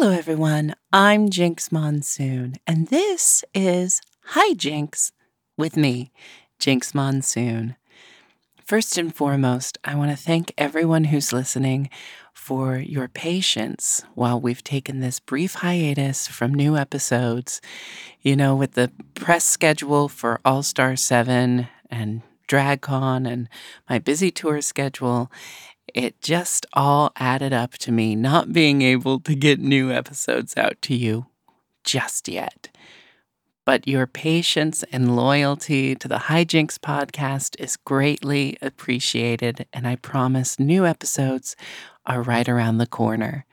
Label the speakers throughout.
Speaker 1: Hello, everyone. I'm Jinx Monsoon, and this is Hi Jinx with me, Jinx Monsoon. First and foremost, I want to thank everyone who's listening for your patience while we've taken this brief hiatus from new episodes. You know, with the press schedule for All Star 7 and DragCon and my busy tour schedule, it just all added up to me not being able to get new episodes out to you just yet. But your patience and loyalty to the Hi Jinx podcast is greatly appreciated, and I promise new episodes are right around the corner.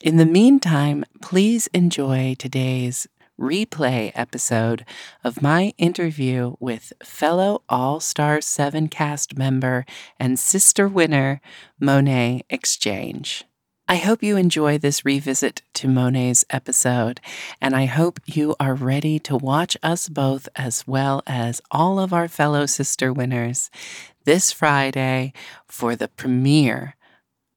Speaker 1: In the meantime, please enjoy today's replay episode of my interview with fellow All Star 7 cast member and sister winner, Monét X Change. I hope you enjoy this revisit to Monet's episode, and I hope you are ready to watch us both as well as all of our fellow sister winners this Friday for the premiere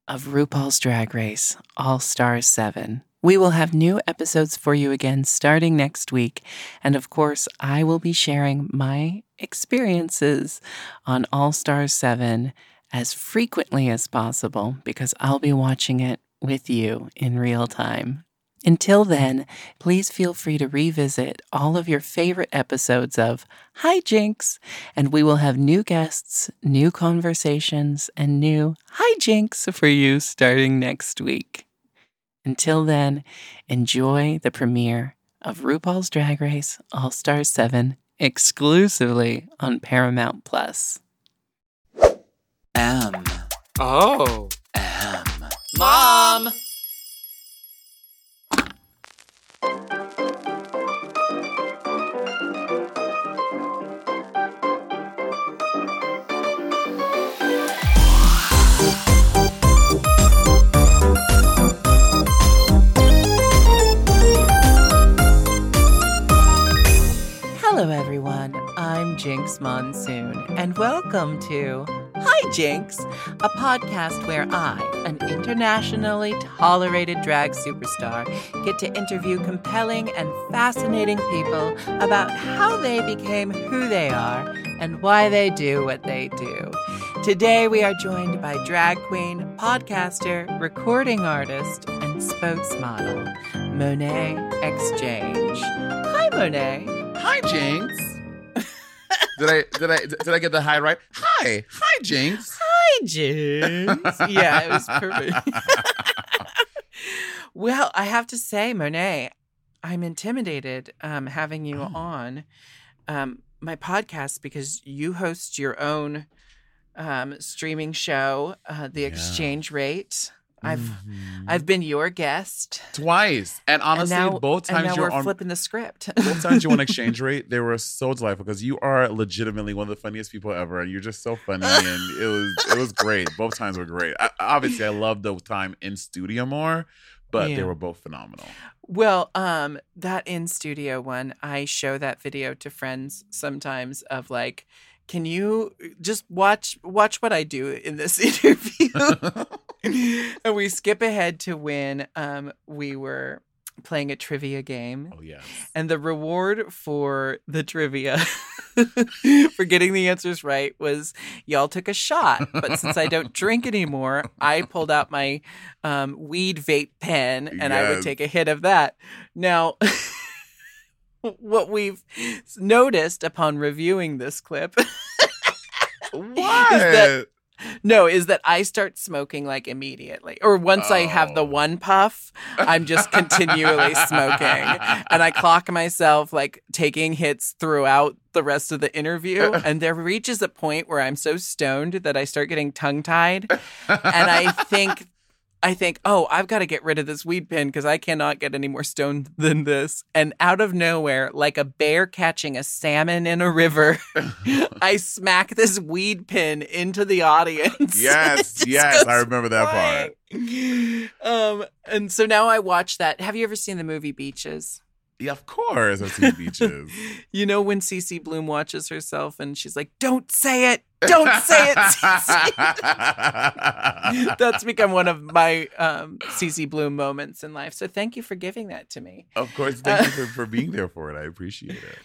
Speaker 1: of RuPaul's Drag Race All Stars 7. We will have new episodes for you again starting next week. And of course, I will be sharing my experiences on All Stars 7 as frequently as possible because I'll be watching it with you in real time. Until then, please feel free to revisit all of your favorite episodes of Hi Jinx, and we will have new guests, new conversations, and new Hi Jinx for you starting next week. Until then, enjoy the premiere of RuPaul's Drag Race All Stars 7 exclusively on Paramount Plus.
Speaker 2: M.
Speaker 3: Oh.
Speaker 2: M.
Speaker 3: Mom!
Speaker 1: Hello, everyone. I'm Jinx Monsoon, and welcome to Hi Jinx, a podcast where I, an internationally tolerated drag superstar, get to interview compelling and fascinating people about how they became who they are and why they do what they do. Today, we are joined by drag queen, podcaster, recording artist, and spokesmodel, Monet Exchange. Hi, Monet.
Speaker 2: Hi, Jinx. did I did I did I get the hi right? Hi, hi, Jinx.
Speaker 1: Hi, Jinx. yeah, it was perfect. well, I have to say, Monet, I'm intimidated um, having you
Speaker 2: Oh.
Speaker 1: on um, my podcast because you host your own um, streaming show, uh, The
Speaker 2: Yeah.
Speaker 1: X Change Rate. I've
Speaker 2: Mhm.
Speaker 1: I've been your guest.
Speaker 2: twice, and honestly,
Speaker 1: and now,
Speaker 2: both times you're
Speaker 1: we're
Speaker 2: on
Speaker 1: flipping the script.
Speaker 2: both times you on exchange rate, they were so delightful because you are legitimately one of the funniest people ever, and you're just so funny, and it was it was great. Both times were great. I, obviously, I love the time in studio more, but
Speaker 1: Yeah.
Speaker 2: they were both phenomenal.
Speaker 1: Well, um, that in studio one, I show that video to friends sometimes of like, can you just watch watch what I do in this interview? and we skip ahead to when um we were playing a trivia game.
Speaker 2: Oh yes.
Speaker 1: And the reward for the trivia, for getting the answers right, was y'all took a shot. But since I don't drink anymore, I pulled out my um, weed vape pen and I would take a hit of that. Now, what we've noticed upon reviewing this clip.
Speaker 2: What?
Speaker 1: that- No, is that I start smoking like immediately. Or once I have the
Speaker 2: Oh.
Speaker 1: one puff, I'm just continually smoking. And I clock myself like taking hits throughout the rest of the interview. And there reaches a point where I'm so stoned that I start getting tongue tied. And I think, I think, oh, I've got to get rid of this weed pin because I cannot get any more stoned than this. And out of nowhere, like a bear catching a salmon in a river, I smack this weed pin into the audience.
Speaker 2: Yes, yes, I remember that part.
Speaker 1: Um, and so now I watch that. Have you ever seen the movie Beaches?
Speaker 2: Yeah, of course. I've seen beaches.
Speaker 1: You know when CC Bloom watches herself and she's like, "Don't say it, don't say it." Cece." That's become one of my um, CC Bloom moments in life. So thank you for giving that to me.
Speaker 2: of course. Thank you for, for being there for it. I appreciate it.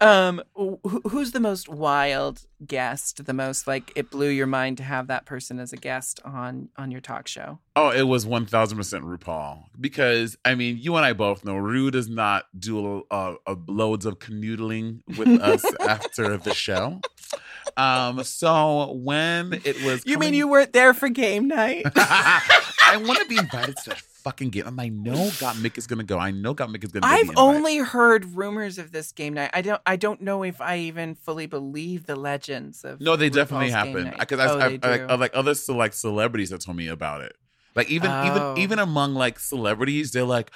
Speaker 1: Um, wh- who's the most wild guest? The most like it blew your mind to have that person as a guest on on your talk show.
Speaker 2: Oh, it was one thousand percent RuPaul because I mean, you and I both know Ru does not do uh, uh, loads of canoodling with us after the show. Um, so when it was,
Speaker 1: You mean you weren't there for game night?
Speaker 2: I want to be invited to that fucking game. I know Gottmik is gonna go. I know Gottmik is gonna.
Speaker 1: I've
Speaker 2: be the invite.
Speaker 1: only heard rumors of this game night. I don't. I don't know if I even fully believe the legends of.
Speaker 2: No, they definitely
Speaker 1: RuPaul's
Speaker 2: happen because
Speaker 1: oh,
Speaker 2: I, I, I, like, like other like celebrities that told me about it. Like even
Speaker 1: Oh.
Speaker 2: even even among like celebrities, they're like,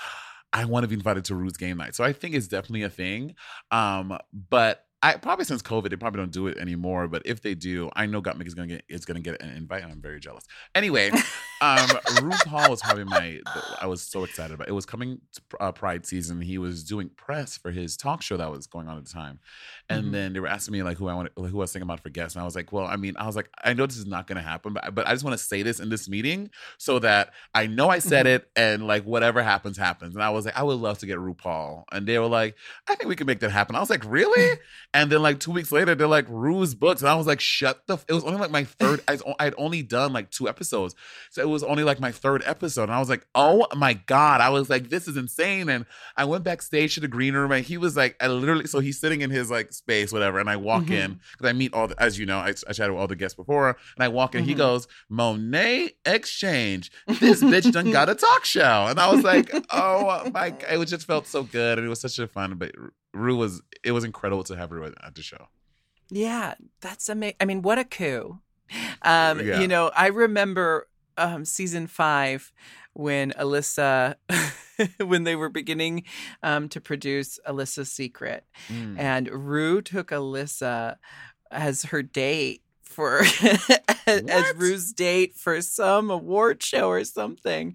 Speaker 2: I want to be invited to Ruth's game night. So I think it's definitely a thing. Um, but I probably since COVID, they probably don't do it anymore. But if they do, I know Gottmik is gonna get is gonna get an invite, and I'm very jealous. Anyway, um, RuPaul was probably my. I was so excited about. It was coming to uh, Pride season. He was doing press for his talk show that was going on at the time, and
Speaker 1: Mhm.
Speaker 2: then they were asking me like who I wanted, who I was thinking about for guests, and I was like, well, I mean, I was like, I know this is not gonna happen, but but I just want to say this in this meeting so that I know I said
Speaker 1: Mhm.
Speaker 2: it, and like whatever happens, happens. And I was like, I would love to get RuPaul, and they were like, I think we can make that happen. I was like, really? And then like two weeks later, they're like Ru's books, and I was like, shut the. F-. It was only like my third. I I'd only done like two episodes, so it was only like my third episode, and I was like, oh my god, I was like, this is insane, and I went backstage to the green room, and he was like, I literally, so he's sitting in his like space, whatever, and I walk in because I meet all the, as you know, I, I chatted with all the guests before, and I walk in, he
Speaker 1: Mhm.
Speaker 2: goes, Monet Exchange, this bitch done got a talk show, and I was like, oh my, it just felt so good, and it was such a fun, but Ru was, it was incredible to have Ru at- the show.
Speaker 1: Yeah, that's amazing. I mean, what a coup. Um,
Speaker 2: Yeah.
Speaker 1: You know, I remember um, season five when Alyssa, when they were beginning um, to produce Alyssa's Secret,
Speaker 2: Mm.
Speaker 1: and Ru took Alyssa as her date for as Ru's date for some award show or something.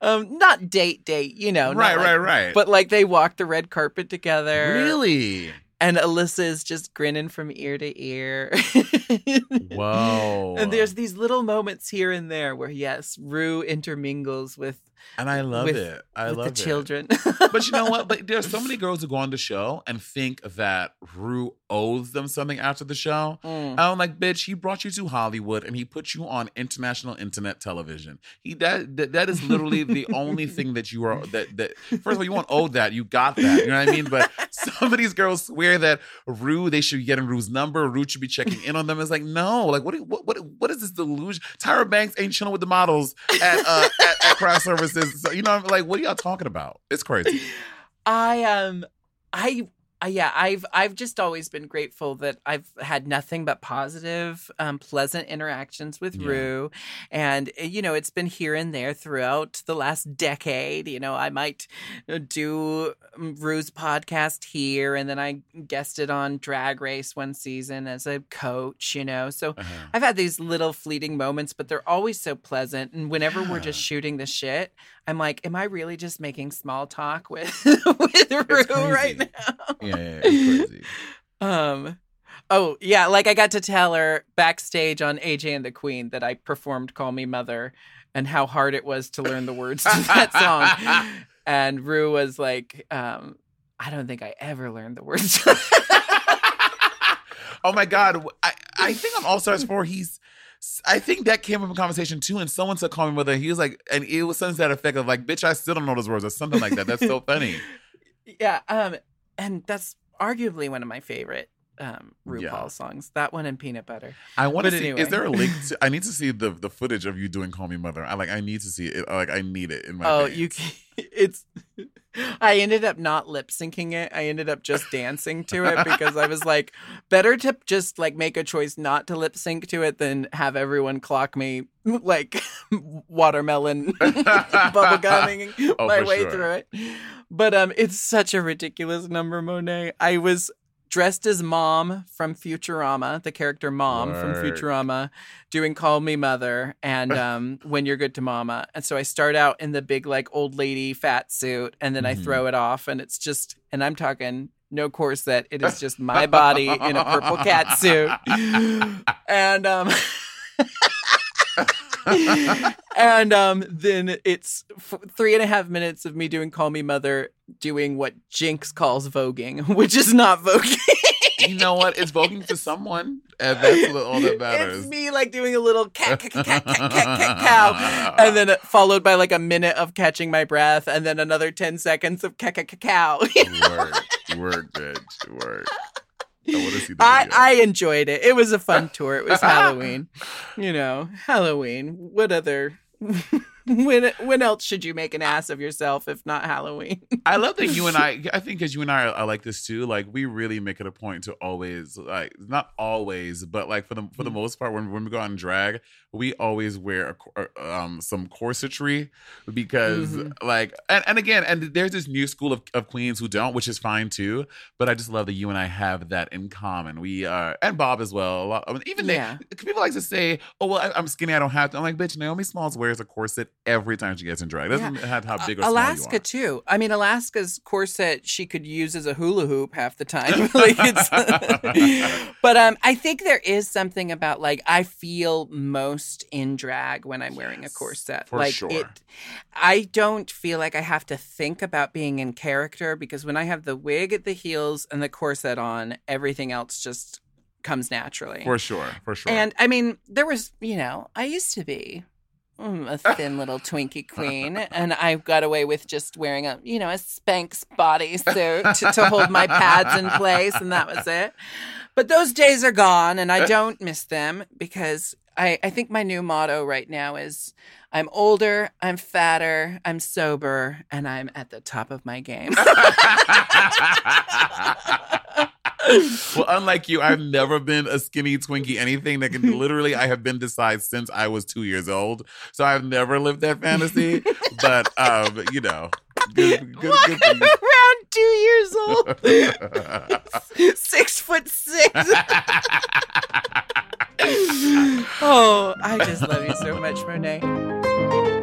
Speaker 1: Um, not date date, you know.
Speaker 2: right,
Speaker 1: like-
Speaker 2: right, right.
Speaker 1: But like they walked the red carpet together.
Speaker 2: really,
Speaker 1: And Alyssa is just grinning from ear to ear.
Speaker 2: Whoa.
Speaker 1: And there's these little moments here and there where, yes, Ru intermingles with,
Speaker 2: and I love
Speaker 1: with-
Speaker 2: it. I love
Speaker 1: the
Speaker 2: it.
Speaker 1: children.
Speaker 2: but you know what? But there's so many girls who go on the show and think that Ru owes them something after the show.
Speaker 1: Mm.
Speaker 2: I'm like, bitch, he brought you to Hollywood and he put you on international internet television. He that that, that is literally the only thing that you are that that first of all, you won't owe that. You got that. You know what I mean? But some of these girls swear that Ru, they should be getting Ru's number, Ru should be checking in on them. It's like, no, like what what what, what is this delusion? Tyra Banks ain't chilling with the models at uh at, at craft services. So you know, like, what are y'all talking about? It's crazy.
Speaker 1: I um I uh, yeah, I've I've just always been grateful that I've had nothing but positive, um, pleasant interactions with
Speaker 2: Yeah.
Speaker 1: Ru, and uh, you know it's been here and there throughout the last decade. You know, I might uh, do um, Ru's podcast here, and then I guested on Drag Race one season as a coach. You know, so
Speaker 2: Uh-huh.
Speaker 1: I've had these little fleeting moments, but they're always so pleasant. And whenever we're just shooting the shit, I'm like, am I really just making small talk with with Ru right now?
Speaker 2: Yeah, yeah.
Speaker 1: Um Oh, yeah, like I got to tell her backstage on AJ and the Queen that I performed Call Me Mother and how hard it was to learn the words to that song. and Ru was like, um, I don't think I ever learned the words.
Speaker 2: oh my god, I I think on All Stars four he's. I think that came up in conversation too, and someone said "Call Me Mother." He was like, and it was something to that effect of like, "Bitch, I still don't know those words" or something like that. That's so funny.
Speaker 1: yeah, um, and that's arguably one of my favorite um RuPaul
Speaker 2: Yeah.
Speaker 1: songs. That one and Peanut Butter.
Speaker 2: I want to see.
Speaker 1: anyway.
Speaker 2: Is there a link? To, I need to see the the footage of you doing "Call Me Mother." I like. I need to see it. Like I need it in my.
Speaker 1: Oh, you can, it's I ended up not lip syncing it. I ended up just dancing to it because I was like better to just like make a choice not to lip sync to it than have everyone clock me like watermelon bubblegumming
Speaker 2: Oh,
Speaker 1: my way
Speaker 2: sure.
Speaker 1: through it. But um it's such a ridiculous number, Monet. I was dressed as mom from Futurama, the character mom from Futurama, doing Call Me Mother and um When You're Good to Mama. And so I start out in the big like old lady fat suit and then I
Speaker 2: Mhm.
Speaker 1: throw it off and it's just and I'm talking no corset. It is just my body in a purple cat suit. And um and um, then it's f- three and a half minutes of me doing "Call Me Mother," doing what Jinx calls voguing, which is not voguing.
Speaker 2: you know what? It's voguing to someone, and that's all that matters.
Speaker 1: It's me like doing a little cat, cat, cat, cat, cat, cat, cow, and then followed by like a minute of catching my breath, and then another ten seconds of cat, cat, cat, cow.
Speaker 2: word, word, bitch, word. I want to see that.
Speaker 1: I. I enjoyed it. It was a fun tour. It was Halloween. You know, Halloween. What other when when else should you make an ass of yourself if not Halloween?
Speaker 2: I love that you and I. I think because you and I are, are like this too. Like we really make it a point to always like not always, but like for the for the
Speaker 1: Mm-hmm.
Speaker 2: most part when when we go out and drag, we always wear a, cor- um some corsetry because
Speaker 1: Mm-hmm.
Speaker 2: like and, and again and there's this new school of, of queens who don't, which is fine too. But I just love that you and I have that in common. We are and Bob as well. A lot. I mean, even they-
Speaker 1: Yeah.
Speaker 2: people like to say, "Oh well, I, I'm skinny. I don't have to." I'm like, bitch. Naomi Smalls wears a corset every time she gets in drag. It doesn't have how big or small
Speaker 1: Alaska
Speaker 2: you are.
Speaker 1: too. I mean, Alaska's corset she could use as a hula hoop half the time. like but um, I think there is something about like I feel most in drag when I'm wearing a corset.
Speaker 2: for
Speaker 1: like
Speaker 2: sure.
Speaker 1: it, I don't feel like I have to think about being in character because when I have the wig at the heels and the corset on, everything else just comes naturally.
Speaker 2: For sure, for sure.
Speaker 1: And I mean, there was, you know, I used to be Mm, a thin little Twinkie queen, and I got away with just wearing a, you know, a Spanx bodysuit to, to hold my pads in place, and that was it. But those days are gone, and I don't miss them because I, I think my new motto right now is I'm older, I'm fatter, I'm sober, and I'm at the top of my game.
Speaker 2: well, unlike you, I've never been a skinny Twinkie. Anything that can literally, I have been this size since I was two years old. So I've never lived that fantasy. but um, you know, good, good, good for
Speaker 1: I'm
Speaker 2: you.
Speaker 1: around two years old, six foot six. oh, I just love you so much, Monet.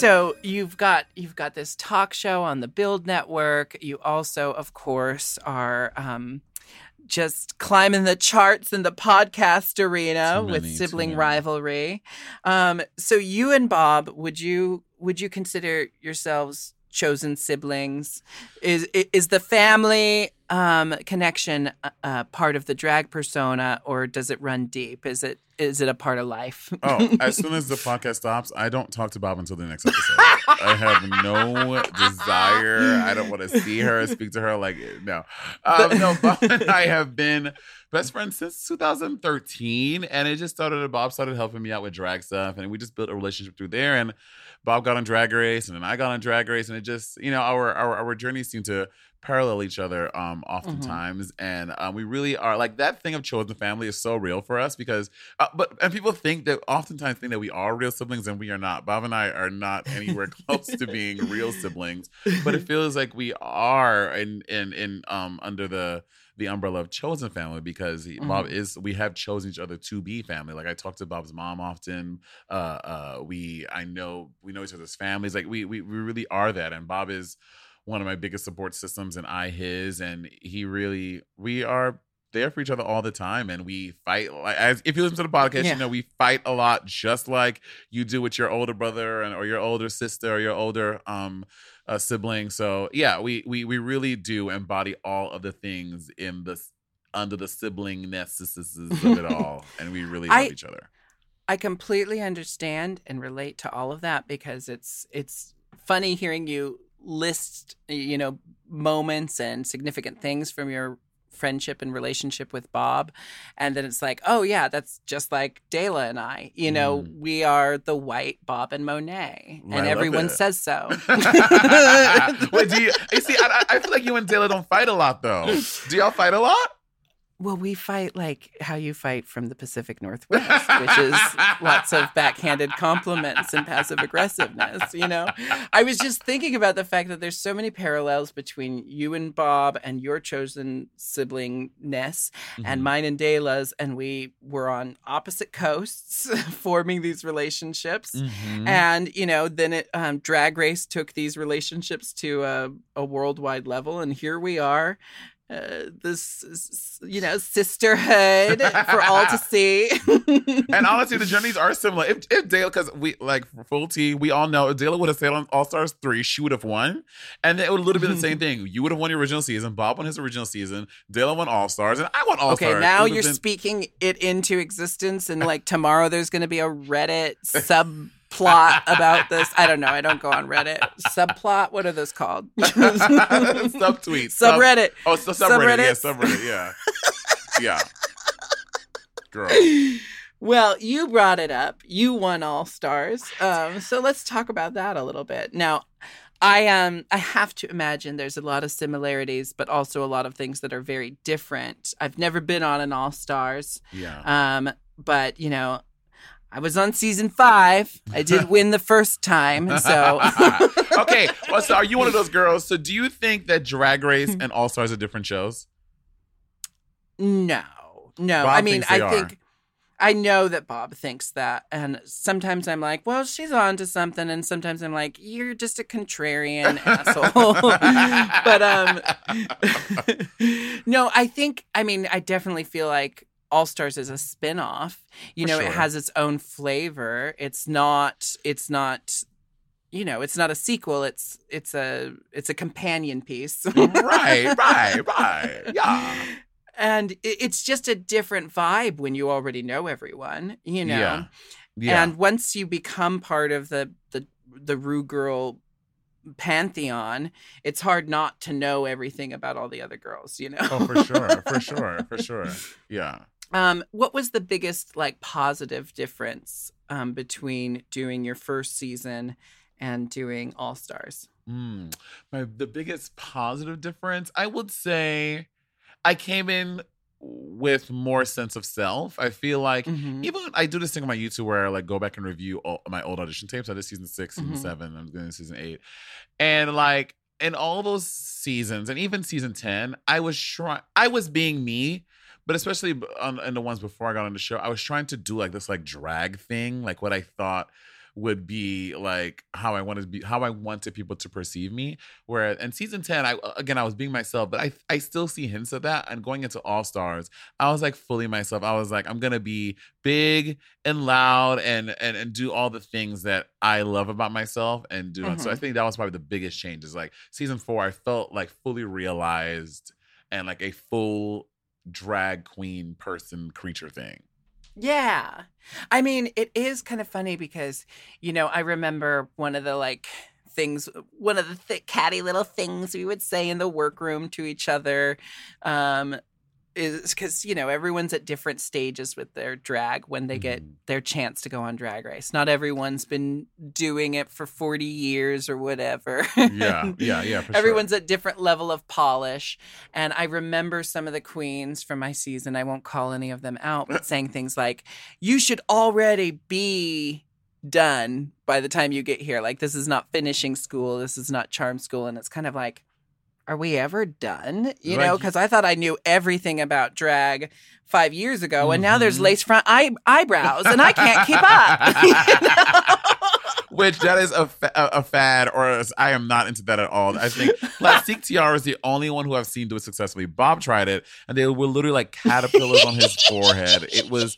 Speaker 1: So you've got you've got this talk show on the Build Network. You also, of course, are um, just climbing the charts in the podcast arena with sibling rivalry. Um, so you and Bob, would you would you consider yourselves chosen siblings? Is is the family um, connection uh, uh, part of the drag persona, or does it run deep? Is it is it a part of life?
Speaker 2: Oh, as soon as the podcast stops, I don't talk to Bob until the next episode. I have no desire. I don't want to see her, speak to her. Like, no. Um, no, Bob and I have been best friends since 2013. And it just started, Bob started helping me out with drag stuff. And we just built a relationship through there. And Bob got on Drag Race, and then I got on Drag Race. And it just, you know, our, our, our journey seemed to parallel each other um oftentimes and um, we really are like that thing of chosen family is so real for us because uh, but and people think that oftentimes think that we are real siblings and we are not bob and i are not anywhere close to being real siblings but it feels like we are in in in um under the the umbrella of chosen family because he, Bob
Speaker 1: Mhm.
Speaker 2: is we have chosen each other to be family. Like I talk to Bob's mom often. Uh, uh, we I know we know each other's families. Like we we we really are that. And Bob is one of my biggest support systems, and I his. And he really we are there for each other all the time, and we fight. Like as if you listen to the podcast,
Speaker 1: Yeah.
Speaker 2: you know we fight a lot, just like you do with your older brother and or your older sister or your older um uh, sibling. So yeah, we we we really do embody all of the things in this under the sibling necessities of it all, and we really love
Speaker 1: I-
Speaker 2: each other.
Speaker 1: I completely understand and relate to all of that because it's it's funny hearing you list you know moments and significant things from your friendship and relationship with Bob and then it's like oh yeah that's just like Dayla and I you know
Speaker 2: Mm.
Speaker 1: we are the white Bob and Monet
Speaker 2: I love
Speaker 1: and everyone says so
Speaker 2: Wait, do you, you see? I, I I feel like you and Taylor don't fight a lot, though. Do y'all fight a lot?
Speaker 1: Well, we fight like how you fight from the Pacific Northwest, which is lots of backhanded compliments and passive aggressiveness, you know? I was just thinking about the fact that there's so many parallels between you and Bob and your chosen sibling Ness
Speaker 2: Mm-hmm.
Speaker 1: and mine and Dayla's, and we were on opposite coasts forming these relationships.
Speaker 2: Mhm.
Speaker 1: And you know, then it um, Drag Race took these relationships to a, a worldwide level, and here we are, uh, this you know sisterhood for all to see.
Speaker 2: and honestly, the journeys are similar. If, if Dale, because we like full T, we all know if Dale would have stayed on All Stars three, she would have won, and it would have been the same thing. You would have won your original season. Bob won his original season. Dale won All Stars, and I won All Stars.
Speaker 1: okay, now you're
Speaker 2: been-
Speaker 1: speaking it into existence, and like tomorrow there's going to be a Reddit subplot about this. I don't know. I don't go on Reddit. Subplot. What are those called?
Speaker 2: subtweet, sub-
Speaker 1: Subreddit.
Speaker 2: Oh, so subreddit, yeah, subreddit, yeah, yeah. Girl,
Speaker 1: Well, you brought it up. You won All Stars. Um, so let's talk about that a little bit. Now, I um I have to imagine there's a lot of similarities, but also a lot of things that are very different. I've never been on an All Stars.
Speaker 2: yeah.
Speaker 1: Um, but you know, I was on season five. I did win the first time, so
Speaker 2: okay, well, so are you one of those girls? So, do you think that Drag Race
Speaker 1: Hmm.
Speaker 2: and All Stars are different shows?
Speaker 1: No, no.
Speaker 2: Bob
Speaker 1: I mean, I
Speaker 2: are.
Speaker 1: think I know that Bob thinks that, and sometimes I'm like, well, she's on to something, and sometimes I'm like, you're just a contrarian asshole. but um, no, I think. I mean, I definitely feel like All Stars is a spin-off. You
Speaker 2: For
Speaker 1: know,
Speaker 2: sure.
Speaker 1: it has its own flavor. It's not. It's not. You know, it's not a sequel. It's it's a it's a companion piece.
Speaker 2: right, right, right. Yeah.
Speaker 1: and it's just a different vibe when you already know everyone you know
Speaker 2: Yeah. Yeah.
Speaker 1: and once you become part of the the the rue girl pantheon it's hard not to know everything about all the other girls you know
Speaker 2: oh, for sure, for sure, for sure. Yeah.
Speaker 1: Um what was the biggest like positive difference um between doing your first season and doing all stars
Speaker 2: Mm. My the biggest positive difference, I would say, I came in with more sense of self. I feel like
Speaker 1: Mhm.
Speaker 2: even I do this thing on my YouTube where I like go back and review all, my old audition tapes. I did season six, season
Speaker 1: Mhm.
Speaker 2: seven. I'm doing season eight, and like in all those seasons, and even season ten, I was trying. I was being me. But especially on in the ones before I got on the show, I was trying to do like this like drag thing, like what I thought would be like how I wanted to be, how I wanted people to perceive me. Where in season ten, I again I was being myself, but I I still see hints of that. And going into All Stars, I was like fully myself. I was like, I'm gonna be big and loud and and and do all the things that I love about myself and do. it. So I mm-hmm. think that was probably the biggest change. Is like season four, I felt like fully realized and like a full drag queen person creature thing.
Speaker 1: Yeah. I mean, it is kind of funny because, you know, I remember one of the like things, one of the th- catty little things we would say in the workroom to each other. Um, is because you know everyone's at different stages with their drag when they get
Speaker 2: Mhm.
Speaker 1: their chance to go on Drag Race. Not everyone's been doing it for forty years or whatever.
Speaker 2: Yeah, yeah, yeah. For sure.
Speaker 1: Everyone's at different level of polish, and I remember some of the queens from my season. I won't call any of them out, but saying things like, "You should already be." done by the time you get here like this is not finishing school this is not charm school and it's kind of like are we ever done? You know, because I thought I knew everything about drag five years ago, and now there's
Speaker 2: Mhm.
Speaker 1: lace front eye- eyebrows, and I can't keep up.
Speaker 2: Which that is a, fa- a, a fad, or a- I am not into that at all. I think Plastique Tiara is the only one who I've seen do it successfully. Bob tried it, and they were literally like caterpillars on his forehead. It was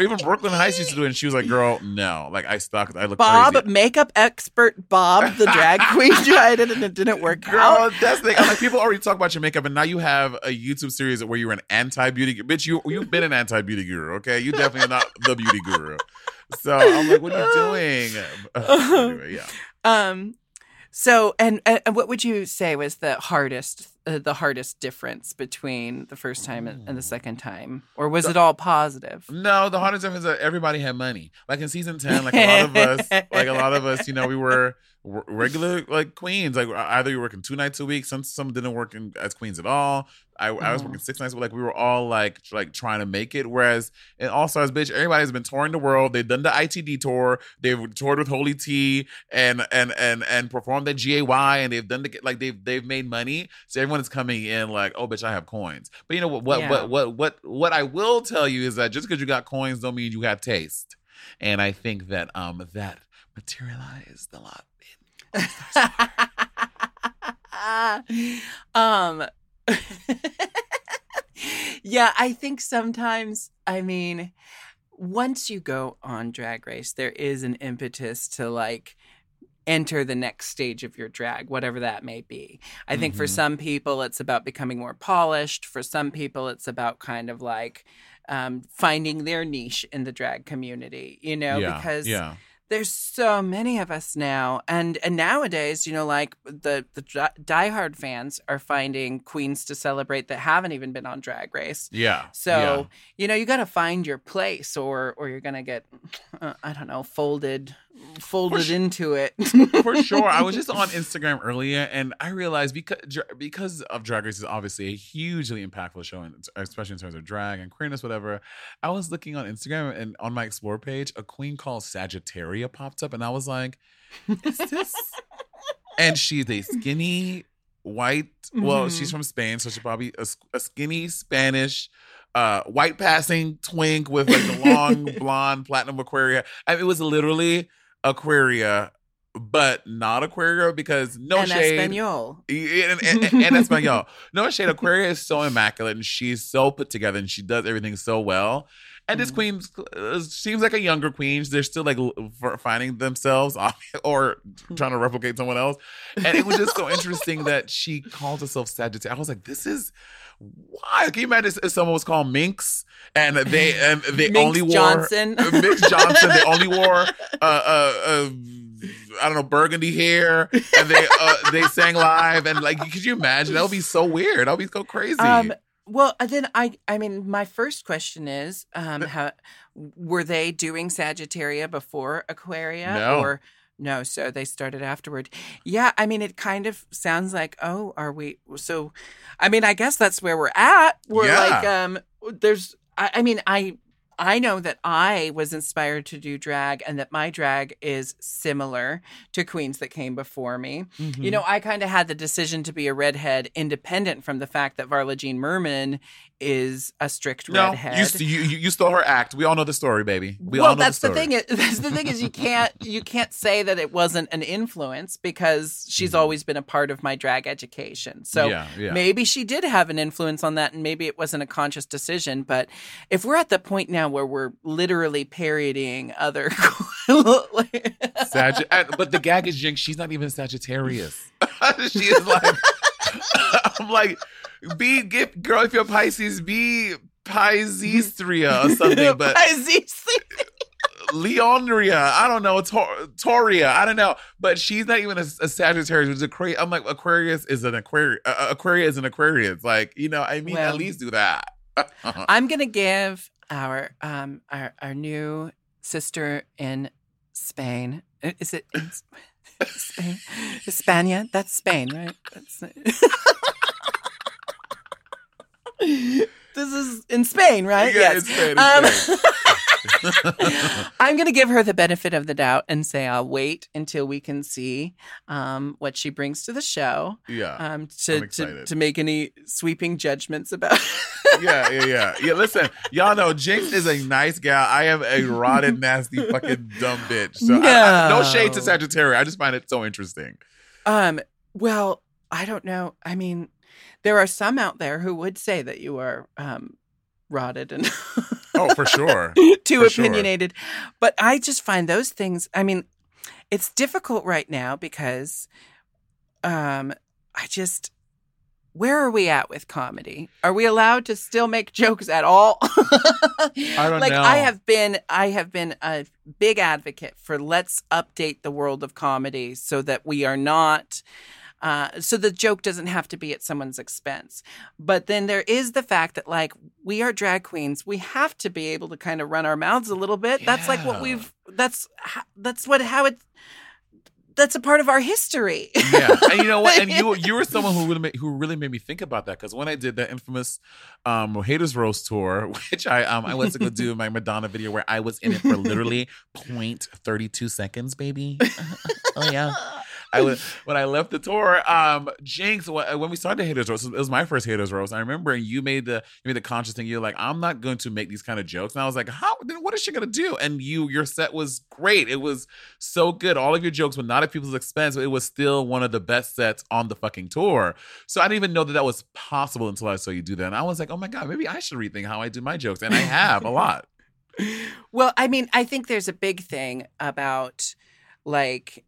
Speaker 2: even Brooklyn Hytes used to do it, and she was like, "Girl, no!" Like I stuck. I look
Speaker 1: Bob,
Speaker 2: crazy.
Speaker 1: makeup expert Bob, the drag queen, tried it, and it didn't work
Speaker 2: Girl,
Speaker 1: out.
Speaker 2: that's the thing. I'm like, people already talk about your makeup, and now you have a YouTube series where you're an anti beauty bitch. You you've been an anti beauty guru, okay? You definitely are not the beauty guru. So I'm like, what are you doing? anyway, yeah.
Speaker 1: Um, so and, and what would you say was the hardest uh, the hardest difference between the first time and, and the second time, or was it all positive?
Speaker 2: No, the hardest difference is that everybody had money. Like in season ten, like a lot of us, like a lot of us, you know, we were regular like queens. Like either you were working two nights a week. Some some didn't work in, as queens at all. I, I was
Speaker 1: Mhm.
Speaker 2: working six nights, but like we were all like tr- like trying to make it. Whereas in All Stars, bitch, everybody's been touring the world. They've done the ITD tour. They've toured with Holy T and and and and performed at GAY, and they've done the like they've they've made money. So everyone is coming in like, oh, bitch, I have coins. But you know what? What
Speaker 1: Yeah.
Speaker 2: what what what what I will tell you is that just because you got coins don't mean you have taste. And I think that um that materialized a lot.
Speaker 1: um yeah i think sometimes i mean once you go on drag race there is an impetus to like enter the next stage of your drag whatever that may be i think for
Speaker 2: Mhm.
Speaker 1: some people it's about becoming more polished for some people it's about kind of like um, finding their niche in the drag community you know
Speaker 2: yeah,
Speaker 1: because
Speaker 2: yeah.
Speaker 1: There's so many of us now and and nowadays you know like the the di- diehard fans are finding queens to celebrate that haven't even been on drag race
Speaker 2: Yeah.
Speaker 1: so you know you got to find your place or or you're gonna get uh, i don't know folded folded
Speaker 2: su-
Speaker 1: into it
Speaker 2: for sure. I was just on Instagram earlier, and I realized because because of Drag Race is obviously a hugely impactful show, especially in terms of drag and queerness, whatever. I was looking on Instagram, and on my explore page, a queen called Sagittaria popped up, and I was like, "Is this?" and she's a skinny white. Well,
Speaker 1: Mhm.
Speaker 2: she's from Spain, so she's probably a skinny Spanish. Uh, white passing twink with like the long blonde platinum Aquaria. I mean, it was literally Aquaria, but not Aquaria because no
Speaker 1: and
Speaker 2: shade.
Speaker 1: espanol
Speaker 2: And, and, and, and Espanol. No shade. Aquaria is so immaculate and she's so put together and she does everything so well. And this
Speaker 1: Mhm.
Speaker 2: queen uh, seems like a younger queen. They're still like finding themselves or trying to replicate someone else. And it was just so interesting that she called herself Sagittarius. I was like, this is why? Can you imagine if someone was called Minx and they and they
Speaker 1: Minx
Speaker 2: only wore
Speaker 1: Johnson.
Speaker 2: uh, Minx Johnson. They only wore uh, uh, uh, I don't know burgundy hair, and they uh, they sang live. And like, could you imagine? That would be so weird. That would be so crazy.
Speaker 1: Um, well, uh, then I, I mean, my first question is, um, how were they doing Sagittaria before Aquaria,
Speaker 2: No.
Speaker 1: or no? So they started afterward. Yeah, I mean, it kind of sounds like, oh, are we? So, I mean, I guess that's where we're at. We're
Speaker 2: Yeah.
Speaker 1: like, um, there's, I, I mean, I. I know that I was inspired to do drag and that my drag is similar to queens that came before me.
Speaker 2: Mm-hmm.
Speaker 1: You know, I kind of had the decision to be a redhead independent from the fact that Varla Jean Merman is a strict
Speaker 2: no,
Speaker 1: redhead.
Speaker 2: you, st- you you stole her act. We all know the story, baby. We
Speaker 1: well,
Speaker 2: all know
Speaker 1: that's
Speaker 2: the,
Speaker 1: the, thing. Is, that's the thing is you can't you can't say that it wasn't an influence because she's
Speaker 2: Mhm.
Speaker 1: always been a part of my drag education. So
Speaker 2: yeah, yeah.
Speaker 1: maybe she did have an influence on that, and maybe it wasn't a conscious decision. But if we're at the point now where we're literally parodying other,
Speaker 2: Sag- and- but the gag is Jinx. She's not even Sagittarius. she is like, I'm like, be get girl. If you're Pisces, be Piscestria or something. But Leonria, I don't know, Tor- Toria, I don't know, but she's not even a, a Sagittarius. Which is a cra- I'm like Aquarius is an Aquarius. Uh, Aquarius is an Aquarius. Like you know, I mean,
Speaker 1: Well-
Speaker 2: at least do that.
Speaker 1: I'm gonna give our um our our new sister in Spain. Is it in Spain? Hispania? That's Spain, right? That's this is in Spain, right?
Speaker 2: Yeah,
Speaker 1: yes.
Speaker 2: it's Spain,
Speaker 1: Um,
Speaker 2: it's
Speaker 1: I'm going to give her the benefit of the doubt and say I'll wait until we can see um, what she brings to the show
Speaker 2: yeah.
Speaker 1: um,
Speaker 2: I'm
Speaker 1: to, to to make any sweeping judgments about.
Speaker 2: yeah, yeah, yeah. Yeah, listen, y'all know Jinx is a nice gal. I am a rotted, nasty, fucking dumb bitch. So I- I- no shade to Sagittarius. I just find it so interesting.
Speaker 1: Um, well, I don't know. I mean, there are some out there who would say that you are um, rotted and
Speaker 2: Oh, for sure.
Speaker 1: too
Speaker 2: For sure.
Speaker 1: opinionated. But I just find those things. I mean, it's difficult right now because, um, I just. Where are we at with comedy? Are we allowed to still make jokes at all? I
Speaker 2: don't
Speaker 1: like
Speaker 2: know.
Speaker 1: I have been I have been a big advocate for let's update the world of comedy so that we are not uh, so the joke doesn't have to be at someone's expense. But then there is the fact that like we are drag queens, we have to be able to kind of run our mouths a little bit. That's like what we've that's that's what how it that's a part of our history.
Speaker 2: yeah, and you know what? And you you were someone who really made, who really made me think about that because when I did that infamous um, haters roast tour, which I um I went to go do my Madonna video where I was in it for literally 0.32 seconds, baby. oh yeah. I was when I left the tour. Um, Jinx, when we started haters roast, it was my first haters roast. I remember you made the you made the conscious thing. You're like, I'm not going to make these kind of jokes, and I was like, how? Then what is she gonna do? And you, your set was great. It was so good. All of your jokes were not at people's expense, but it was still one of the best sets on the fucking tour. So I didn't even know that that was possible until I saw you do that, and I was like, oh my god, maybe I should rethink how I do my jokes, and I have a lot.
Speaker 1: Well, I mean, I think there's a big thing about like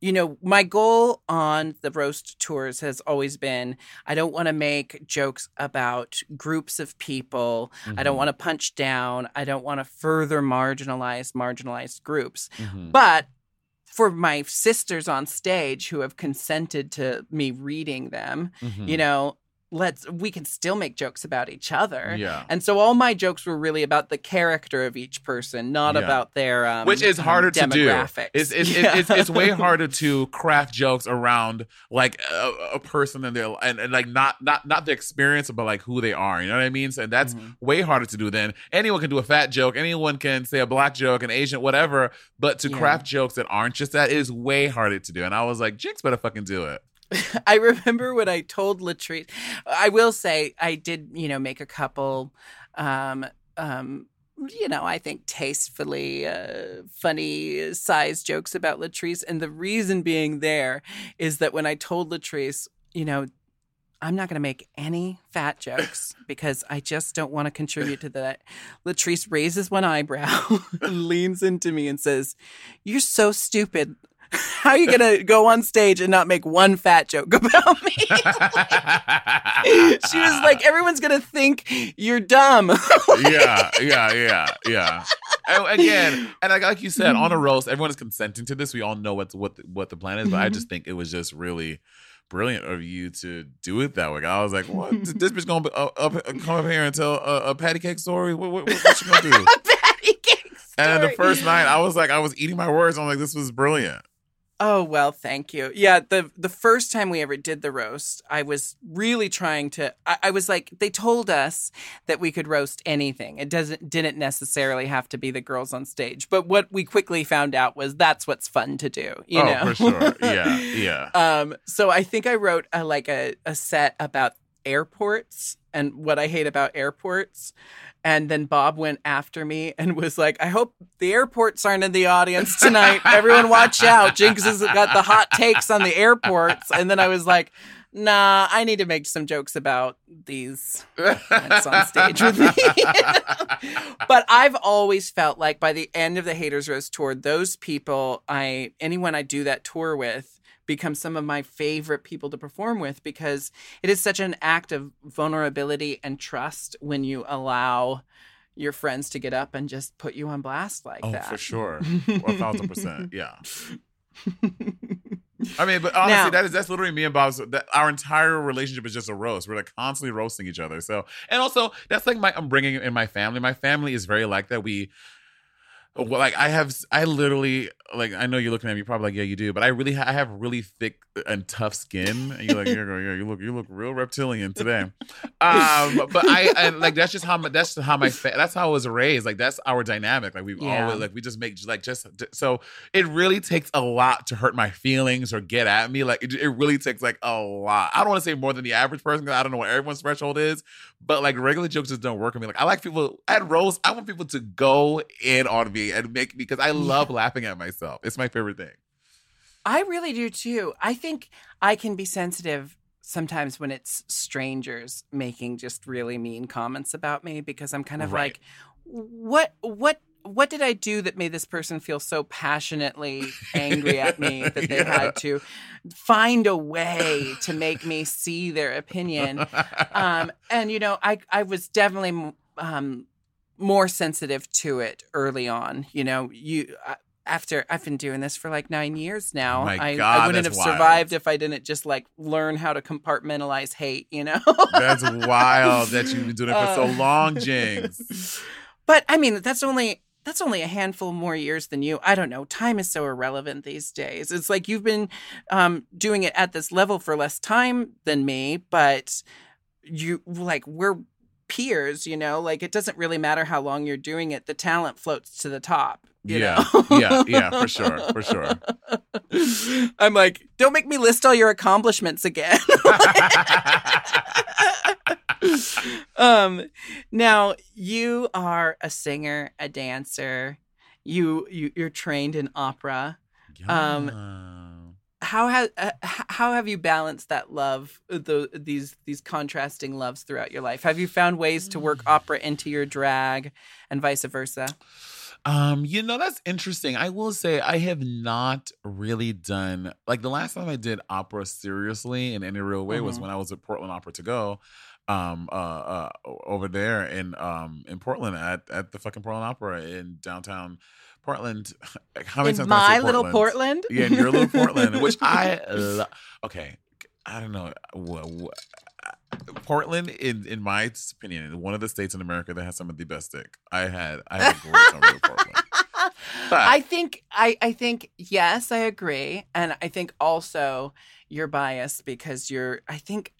Speaker 1: you know, my goal on the roast tours has always been I don't want to make jokes about groups of people. I don't
Speaker 2: Mhm.
Speaker 1: want to punch down. I don't want to further marginalize marginalized groups.
Speaker 2: Mhm.
Speaker 1: But for my sisters on stage who have consented to me reading them,
Speaker 2: Mhm.
Speaker 1: you know, let's we can still make jokes about each other.
Speaker 2: Yeah.
Speaker 1: And so all my jokes were really about the character of each person, not
Speaker 2: Yeah.
Speaker 1: about their um,
Speaker 2: which is harder to do. It's it's,
Speaker 1: Yeah.
Speaker 2: it's it's way harder to craft jokes around like a, a person and their and, and like not not not the experience, but like who they are. You know what I mean? So that's
Speaker 1: Mhm.
Speaker 2: way harder to do than anyone can do a fat joke, anyone can say a black joke, an Asian, whatever. But to
Speaker 1: Yeah.
Speaker 2: craft jokes that aren't just that is way harder to do. And I was like, Jinx better fucking do it.
Speaker 1: I remember when I told Latrice, I will say I did, you know, make a couple, um, um, you know, I think tastefully uh, funny size jokes about Latrice. And the reason being there is that when I told Latrice, you know, I'm not going to make any fat jokes because I just don't want to contribute to that. Latrice raises one eyebrow, leans into me, and says, You're so stupid. How are you going to go on stage and not make one fat joke about me? she was like, Everyone's going to think you're dumb.
Speaker 2: yeah, yeah, yeah, yeah. And again, and like, like you said, on a mm-hmm. roast, everyone is consenting to this. We all know what what the, what the plan is, but I mm-hmm. just think it was just really brilliant of you to do it that way. I was like, what? this bitch gonna be, uh, up, uh, come up here and tell a, a patty cake story? What, what, what, what's she gonna do?
Speaker 1: Patty cake
Speaker 2: and the first night, I was like, I was eating my words. I'm like, this was brilliant.
Speaker 1: Oh well, thank you. Yeah, the the first time we ever did the roast, I was really trying to. I, I was like, they told us that we could roast anything. It doesn't didn't necessarily have to be the girls on stage. But what we quickly found out was that's what's fun to do. You
Speaker 2: oh,
Speaker 1: know,
Speaker 2: for sure. Yeah, yeah.
Speaker 1: um, so I think I wrote a, like a, a set about airports and what I hate about airports. And then Bob went after me and was like, I hope the airports aren't in the audience tonight. Everyone watch out. Jinx has got the hot takes on the airports. And then I was like, nah, I need to make some jokes about these that's on stage with me. but I've always felt like by the end of the Haters Roast tour, those people I anyone I do that tour with become some of my favorite people to perform with because it is such an act of vulnerability and trust when you allow your friends to get up and just put you on blast like
Speaker 2: oh,
Speaker 1: that.
Speaker 2: for sure. A thousand percent. Yeah. I mean, but honestly,
Speaker 1: Now-
Speaker 2: that is that's literally me and Bob's. That our entire relationship is just a roast. We're like constantly roasting each other. So, and also that's like my I'm bringing in my family. My family is very like that. We. Well, like I have, I literally like. I know you're looking at me, you're probably like, yeah, you do, but I really, ha- I have really thick and tough skin. And you're like, yeah, yeah, you look, you look real reptilian today. Um, but I, and like that's just how my, that's how my, fa- that's how I was raised. Like that's our dynamic. Like we've
Speaker 1: Yeah.
Speaker 2: always, like we just make like just so it really takes a lot to hurt my feelings or get at me. Like it, it really takes like a lot. I don't want to say more than the average person because I don't know what everyone's threshold is, but like regular jokes just don't work on me. Like I like people at roast. I want people to go in on me and make me because I love laughing at myself. It's my favorite thing.
Speaker 1: I really do too. I think I can be sensitive sometimes when it's strangers making just really mean comments about me because I'm kind of
Speaker 2: Right.
Speaker 1: like, what, what, what did I do that made this person feel so passionately angry at me that they
Speaker 2: Yeah.
Speaker 1: had to find a way to make me see their opinion? um, and you know, I I was definitely um, more sensitive to it early on. You know, you uh, after I've been doing this for like nine years now. I,
Speaker 2: God,
Speaker 1: I wouldn't have
Speaker 2: that's wild.
Speaker 1: survived if I didn't just like learn how to compartmentalize hate. You know,
Speaker 2: That's wild that you've been doing it for so
Speaker 1: Uh,
Speaker 2: long, Jinx.
Speaker 1: But I mean, that's only that's only a handful more years than you. I don't know. Time is so irrelevant these days. It's like you've been um, doing it at this level for less time than me, but you like we're peers. You know, like it doesn't really matter how long you're doing it. The talent floats to the top. you
Speaker 2: Yeah, yeah, yeah, for sure, for sure.
Speaker 1: I'm like, don't make me list all your accomplishments again. um now you are a singer a dancer you, you you're trained in opera Um, how has uh, how have you balanced that love the, these these contrasting loves throughout your life have you found ways to work opera into your drag and vice versa
Speaker 2: Um, you know, that's interesting. I will say I have not really done like the last time I did opera seriously in any real way was
Speaker 1: Mhm.
Speaker 2: when I was at Portland Opera to go. Um, uh, uh, over there in um in Portland at at the fucking Portland Opera in downtown Portland. How many
Speaker 1: in
Speaker 2: times did I say
Speaker 1: my little portland
Speaker 2: Yeah, in your little Portland, which I lo- okay. I don't know. Portland, in in my opinion, is one of the states in America that has some of the best dick. I had I had a great time with Portland. But
Speaker 1: I think I I think yes, I agree, and I think also you're biased because you're I think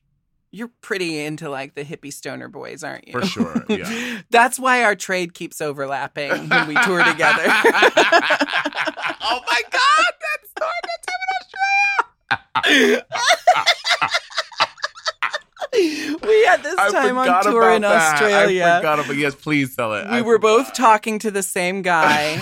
Speaker 1: you're pretty into like the hippie stoner boys, aren't you?
Speaker 2: For sure, yeah.
Speaker 1: That's why our trade keeps overlapping when we tour together.
Speaker 2: oh my god, that's so in Australia.
Speaker 1: we had this
Speaker 2: I
Speaker 1: time on
Speaker 2: forgot
Speaker 1: tour in
Speaker 2: that.
Speaker 1: Australia.
Speaker 2: I forgot about yes, please tell it.
Speaker 1: we
Speaker 2: I
Speaker 1: were both talking to the same guy.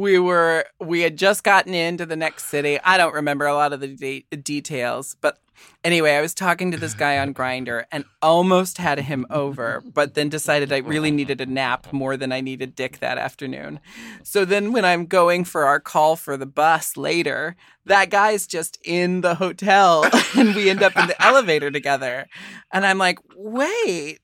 Speaker 1: We were we had just gotten into the next city. I don't remember a lot of the de- details, but anyway, I was talking to this guy on Grindr and almost had him over, but then decided I really needed a nap more than I needed dick that afternoon. So then when I'm going for our call for the bus later, that guy's just in the hotel and we end up in the elevator together. And I'm like, "Wait,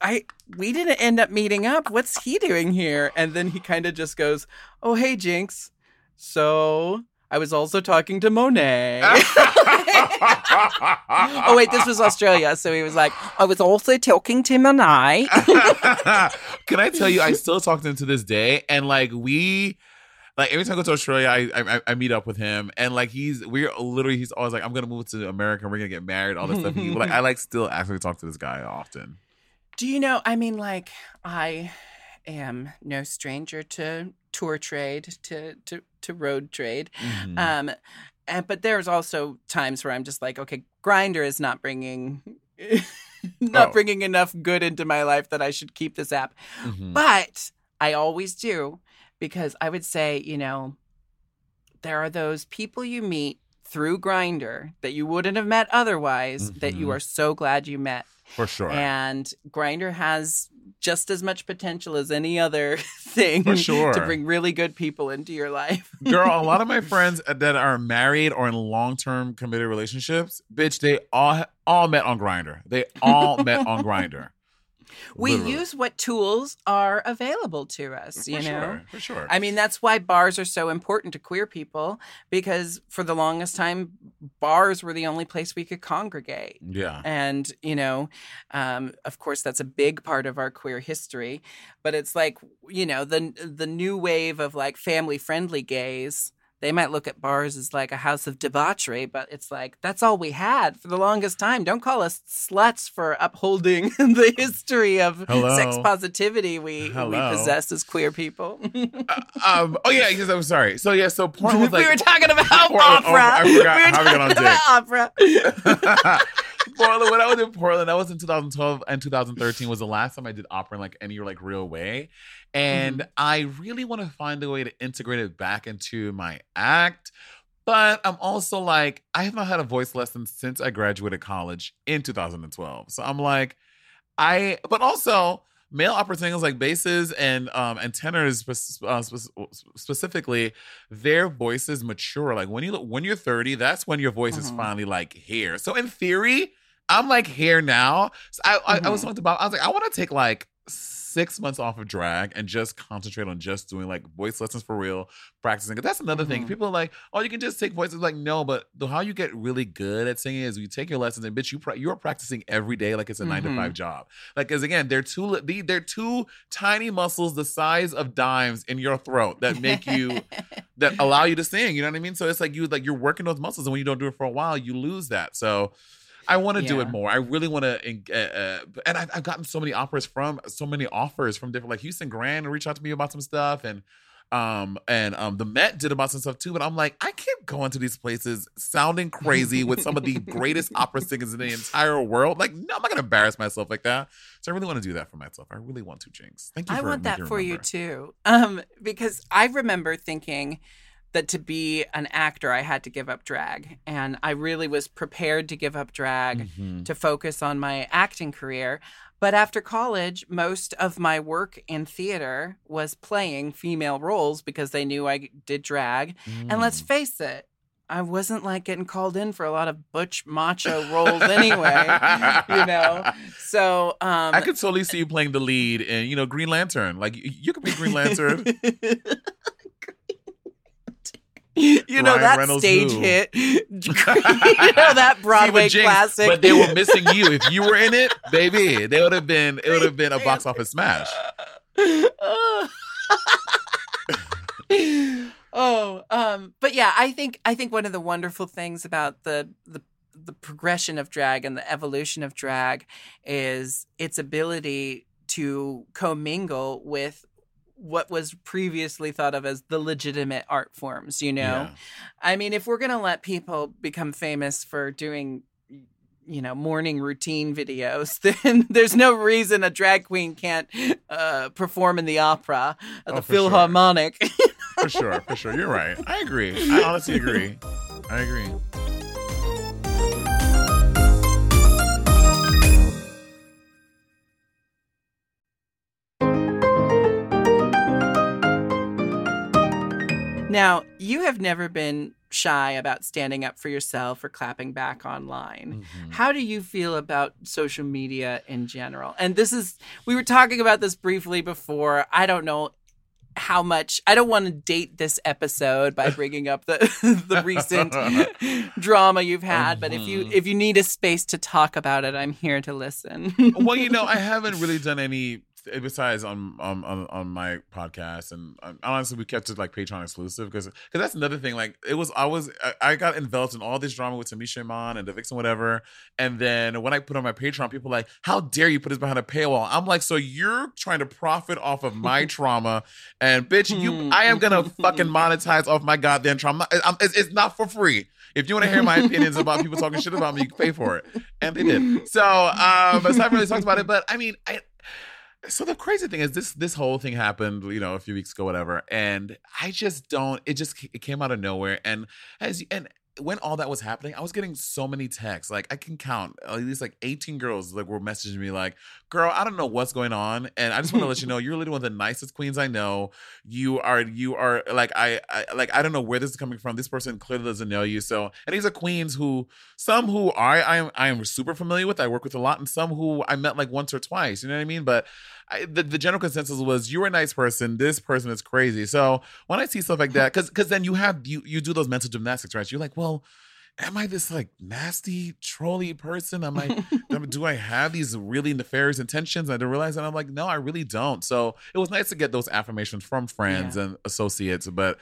Speaker 1: I we didn't end up meeting up. What's he doing here? And then he kind of just goes, "Oh, hey, Jinx. So I was also talking to Monét." oh wait, this was Australia. So he was like, "I was also talking to Monét."
Speaker 2: Can I tell you, I still talk to him to this day, and like we, like every time I go to Australia, I, I I meet up with him, and like he's we're literally he's always like, I'm gonna move to America, and we're gonna get married, all this stuff. He, like I like still actually talk to this guy often.
Speaker 1: Do you know? I mean, like, I am no stranger to tour trade, to to to road trade.
Speaker 2: Mhm.
Speaker 1: Um, and, but there's also times where I'm just like, okay, Grindr is not bringing. not
Speaker 2: Oh.
Speaker 1: bringing enough good into my life that I should keep this app.
Speaker 2: Mhm.
Speaker 1: But I always do because I would say, you know, there are those people you meet through Grindr that you wouldn't have met otherwise that you
Speaker 2: Mhm.
Speaker 1: are so glad you met.
Speaker 2: for sure.
Speaker 1: And Grindr has just as much potential as any other thing
Speaker 2: For sure.
Speaker 1: to bring really good people into your life.
Speaker 2: Girl, a lot of my friends that are married or in long term committed relationships, bitch, they all all met on Grindr. They all met on Grindr.
Speaker 1: We
Speaker 2: Literally.
Speaker 1: use what tools are available to us, you
Speaker 2: for
Speaker 1: know?
Speaker 2: sure, for sure.
Speaker 1: I mean, that's why bars are so important to queer people because for the longest time, bars were the only place we could congregate.
Speaker 2: yeah.
Speaker 1: And, you know, um, of course, that's a big part of our queer history. But it's like, you know, the, the new wave of like family friendly gays. They might look at bars as like a house of debauchery, but it's like that's all we had for the longest time. Don't call us sluts for upholding the history of
Speaker 2: Hello.
Speaker 1: sex positivity we, we possess as queer people.
Speaker 2: um. Oh yeah. Because I'm sorry. So yeah. So porn was like
Speaker 1: we were talking about
Speaker 2: Portland- oh,
Speaker 1: opera.
Speaker 2: I forgot
Speaker 1: we were
Speaker 2: how we got on
Speaker 1: talking about
Speaker 2: dick.
Speaker 1: opera.
Speaker 2: Portland. When I was in Portland, that was in 2012 and 2013 was the last time I did opera in like any like real way, and
Speaker 1: Mm-hmm.
Speaker 2: I really want to find a way to integrate it back into my act. But I'm also like, I have not had a voice lesson since I graduated college in 2012. So I'm like, I, but also male opera singers like basses and um and tenors uh, spe- specifically, their voices mature. Like when you look, when you're 30, that's when your voice is
Speaker 1: Mhm.
Speaker 2: finally like here. So in theory, I'm like here now. So I I, I was
Speaker 1: Mhm.
Speaker 2: talking about. I was like, I want to take like six months off of drag and just concentrate on just doing like voice lessons for real, practicing. 'Cause That's another thing.
Speaker 1: Mhm.
Speaker 2: People are like, oh, you can just take voices. Like, no, but the, how you get really good at singing is you take your lessons and bitch, you pra- you're practicing every day like it's a nine to five job. Like, because again, they're two li- they're two tiny muscles the size of dimes in your throat that make you that allow you to sing. You know what I mean? So it's like you like you're working those muscles, and when you don't do it for a while, you lose that. So. I want to do it more. I really want to, uh, uh, and I've, I've gotten so many operas from so many offers from different, like Houston Grand, reach out to me about some stuff, and um and um the Met did about some stuff too. But I'm like, I can't go into these places sounding crazy with some of the greatest opera singers in the entire world. Like, no, I'm not gonna embarrass myself like that. So I really want to do that for myself. I really want to, Jinx. Thank you.
Speaker 1: I want that for you too. Um, because I remember thinking that to be an actor, I had to give up drag. And I really was prepared to give up drag
Speaker 2: Mhm.
Speaker 1: to focus on my acting career. But after college, most of my work in theater was playing female roles because they knew I did drag. And let's
Speaker 2: Mm.
Speaker 1: face it, I wasn't like getting called in for a lot of butch macho roles anyway, you know? So, um,
Speaker 2: I could totally see you playing the lead in, you know, Green Lantern. Like you, you could be Green Lantern.
Speaker 1: you know
Speaker 2: Ryan
Speaker 1: that
Speaker 2: Reynolds
Speaker 1: stage
Speaker 2: who?
Speaker 1: hit. you know that Broadway
Speaker 2: Jinx,
Speaker 1: classic.
Speaker 2: But they were missing you. If you were in it, baby, they would have been. It would have been a box office smash.
Speaker 1: oh, um, but yeah, I think I think one of the wonderful things about the the the progression of drag and the evolution of drag is its ability to commingle with what was previously thought of as the legitimate art forms, you know?
Speaker 2: Yeah.
Speaker 1: I mean, if we're going to let people become famous for doing you know, morning routine videos, then there's no reason a drag queen can't uh, perform in the opera, at
Speaker 2: Oh,
Speaker 1: the
Speaker 2: for sure.
Speaker 1: Philharmonic.
Speaker 2: For sure, for sure. You're right. I agree. I honestly agree. I agree.
Speaker 1: Now, you have never been shy about standing up for yourself or clapping back online.
Speaker 2: Mm-hmm.
Speaker 1: How do you feel about social media in general? And this is, we were talking about this briefly before. I don't know how much, I don't want to date this episode by bringing up the, the recent drama you've had, but if you,
Speaker 2: Mhm.
Speaker 1: if you need a space to talk about it, I'm here to listen.
Speaker 2: well, you know, I haven't really done any besides on on on, on my podcast, and honestly, we kept it like Patreon exclusive because because that's another thing. Like it was, I was, I, got enveloped in all this drama with Tamisha Iman and the Vixen, whatever. And then when I put on my Patreon, people were like, "How dare you put this behind a paywall?" I'm like, "So you're trying to profit off of my trauma, and bitch, you, I am gonna fucking monetize off my goddamn trauma. I'm, it's, it's not for free." If you want to hear my opinions about people talking shit about me, you can pay for it. And they did. So, um, I haven't really talked about it, but I mean, I, so the crazy thing is this this whole thing happened you know a few weeks ago whatever and i just don't it just it came out of nowhere and as and when all that was happening, I was getting so many texts. Like I can count uh, at least like 18 girls like were messaging me like, "Girl, I don't know what's going on, and I just want to let you know you're literally one of the nicest queens I know. You are, you are like I, I, like I don't know where this is coming from. This person clearly doesn't know you. So, and these are queens who some who I, I am, I am super familiar with. I work with a lot, and some who I met like once or twice. You know what I mean? But I, the, the general consensus was you're a nice person. This person is crazy. So when I see stuff like that, because because then you have you you do those mental gymnastics, right? You're like, well, am I this like nasty trolly person? Am I do I have these really nefarious intentions? I didn't realize that. I'm like, no, I really don't. So it was nice to get those affirmations from friends
Speaker 1: Yeah.
Speaker 2: and associates, but.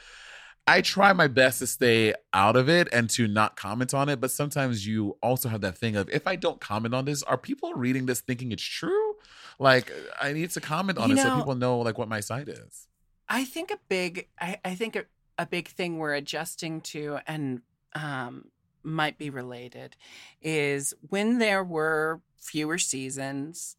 Speaker 2: I try my best to stay out of it and to not comment on it, but sometimes you also have that thing of if I don't comment on this, are people reading this thinking it's true? Like I need to comment on
Speaker 1: You
Speaker 2: it so people know like what my side is.
Speaker 1: I think a big I, I think a, a big thing we're adjusting to and um might be related is when there were fewer seasons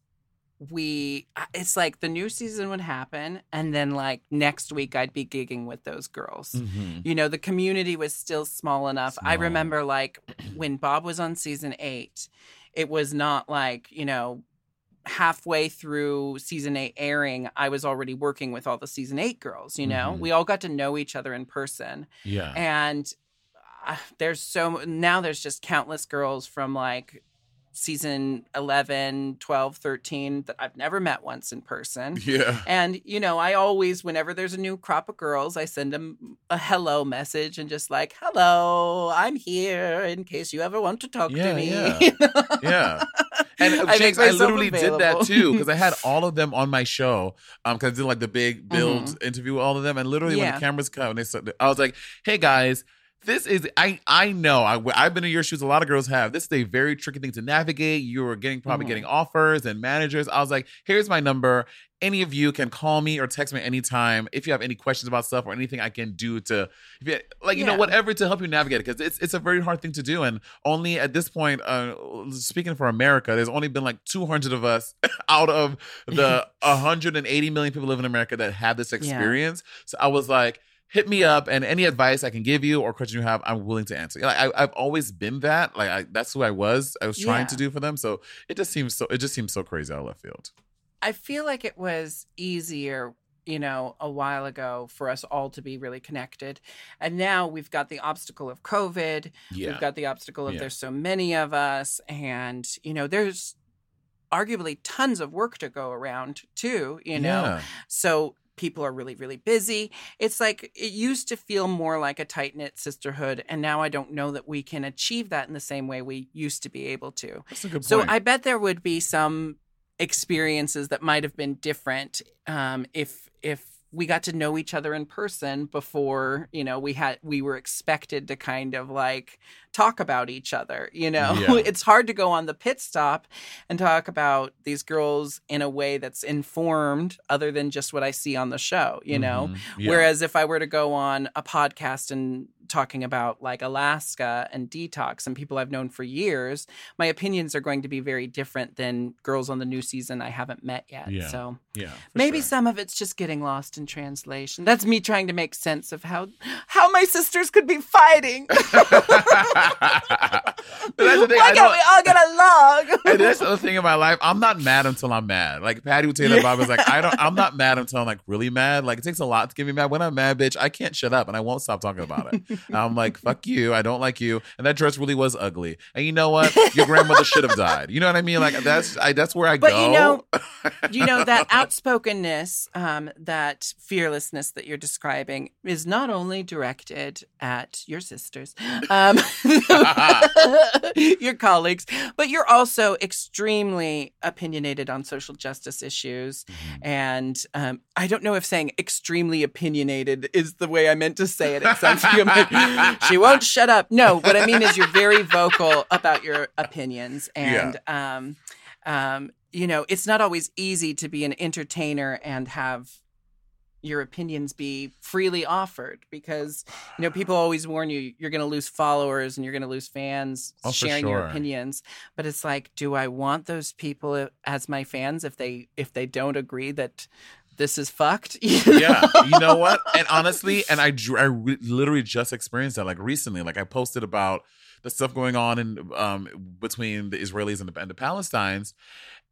Speaker 1: we it's like the new season would happen and then like next week I'd be gigging with those girls.
Speaker 2: Mm-hmm.
Speaker 1: You know, the community was still small enough. I remember like when Bob was on season 8, it was not like, you know, halfway through season eight airing, I was already working with all the season eight girls. You know,
Speaker 2: Mhm.
Speaker 1: we all got to know each other in person,
Speaker 2: Yeah.
Speaker 1: and uh, there's so now there's just countless girls from like season 11 12 13 that i've never met once in person
Speaker 2: yeah.
Speaker 1: and you know i always whenever there's a new crop of girls i send them a hello message and just like hello i'm here in case you ever want to talk
Speaker 2: Yeah,
Speaker 1: to me
Speaker 2: yeah. Yeah. And uh,
Speaker 1: I
Speaker 2: I literally did that too because I had all of them on my show. Um, because I did like the big build interview with all of them, and literally when
Speaker 1: Mm-hmm.
Speaker 2: The cameras cut, and they said, I was like, "Hey guys." This is I I know I I've been in your shoes. A lot of girls have. This is a very tricky thing to navigate. You are getting probably
Speaker 1: Mhm.
Speaker 2: getting offers and managers. I was like, here's my number. Any of you can call me or text me anytime if you have any questions about stuff or anything I can do to, if you, like you know whatever to help you navigate it because it's it's a very hard thing to do and only at this point, uh, speaking for America, there's only been like 200 of us out of the 180 million people live in America that have this experience. So I was like, hit me up and any advice I can give you or question you have, I'm willing to answer. Like I, I've always been that. Like I, that's who I was. I was trying
Speaker 1: Yeah.
Speaker 2: to do for them. So it just seems so. It just seems so crazy out of left field.
Speaker 1: I feel like it was easier, you know, a while ago for us all to be really connected. And now we've got the obstacle of COVID.
Speaker 2: Yeah.
Speaker 1: We've got the obstacle of
Speaker 2: Yeah.
Speaker 1: there's so many of us. And, you know, there's arguably tons of work to go around too, you know.
Speaker 2: Yeah.
Speaker 1: So people are really, really busy. It's like it used to feel more like a tight knit sisterhood. And now I don't know that we can achieve that in the same way we used to be able to.
Speaker 2: That's a good point.
Speaker 1: So I bet there would be some experiences that might have been different um, if if we got to know each other in person before you know we had we were expected to kind of like talk about each other you know
Speaker 2: Yeah.
Speaker 1: it's hard to go on the pit stop and talk about these girls in a way that's informed other than just what i see on the show you know
Speaker 2: Mhm. Yeah.
Speaker 1: Whereas if I were to go on a podcast and talking about like Alaska and Detox and people I've known for years, my opinions are going to be very different than girls on the new season I haven't met yet.
Speaker 2: Yeah.
Speaker 1: So
Speaker 2: yeah,
Speaker 1: maybe
Speaker 2: sure.
Speaker 1: some of it's just getting lost in translation. That's me trying to make sense of how how my sisters could be fighting.
Speaker 2: That's the thing.
Speaker 1: Why
Speaker 2: I
Speaker 1: can't we all get along?
Speaker 2: and that's the other thing in my life. I'm not mad until I'm mad. Like Patty would say that Bob was like, I don't I'm not mad until I'm like really mad. Like it takes a lot to get me mad. When I'm mad, bitch, I can't shut up and I won't stop talking about it. I'm like, fuck you. I don't like you. And that dress really was ugly. And you know what? Your grandmother should have died. You know what I mean? Like that's I that's where I
Speaker 1: But
Speaker 2: go.
Speaker 1: you know, you know that outspokenness, um, that fearlessness that you're describing is not only directed at your sisters, um, your colleagues, but you're also extremely opinionated on social justice issues. And um, I don't know if saying extremely opinionated is the way I meant to say it. It sounds like I'm like, she won't shut up. No, what I mean is you're very vocal about your opinions and. Um, um, you know, it's not always easy to be an entertainer and have your opinions be freely offered because you know people always warn you you're going to lose followers and you're going to lose fans
Speaker 2: Oh,
Speaker 1: sharing your opinions but it's like do i want those people as my fans if they if they don't agree that this is fucked.
Speaker 2: yeah, you know what? And honestly, and I I re- literally just experienced that like recently. Like I posted about the stuff going on in um between the Israelis and the, and the Palestinians,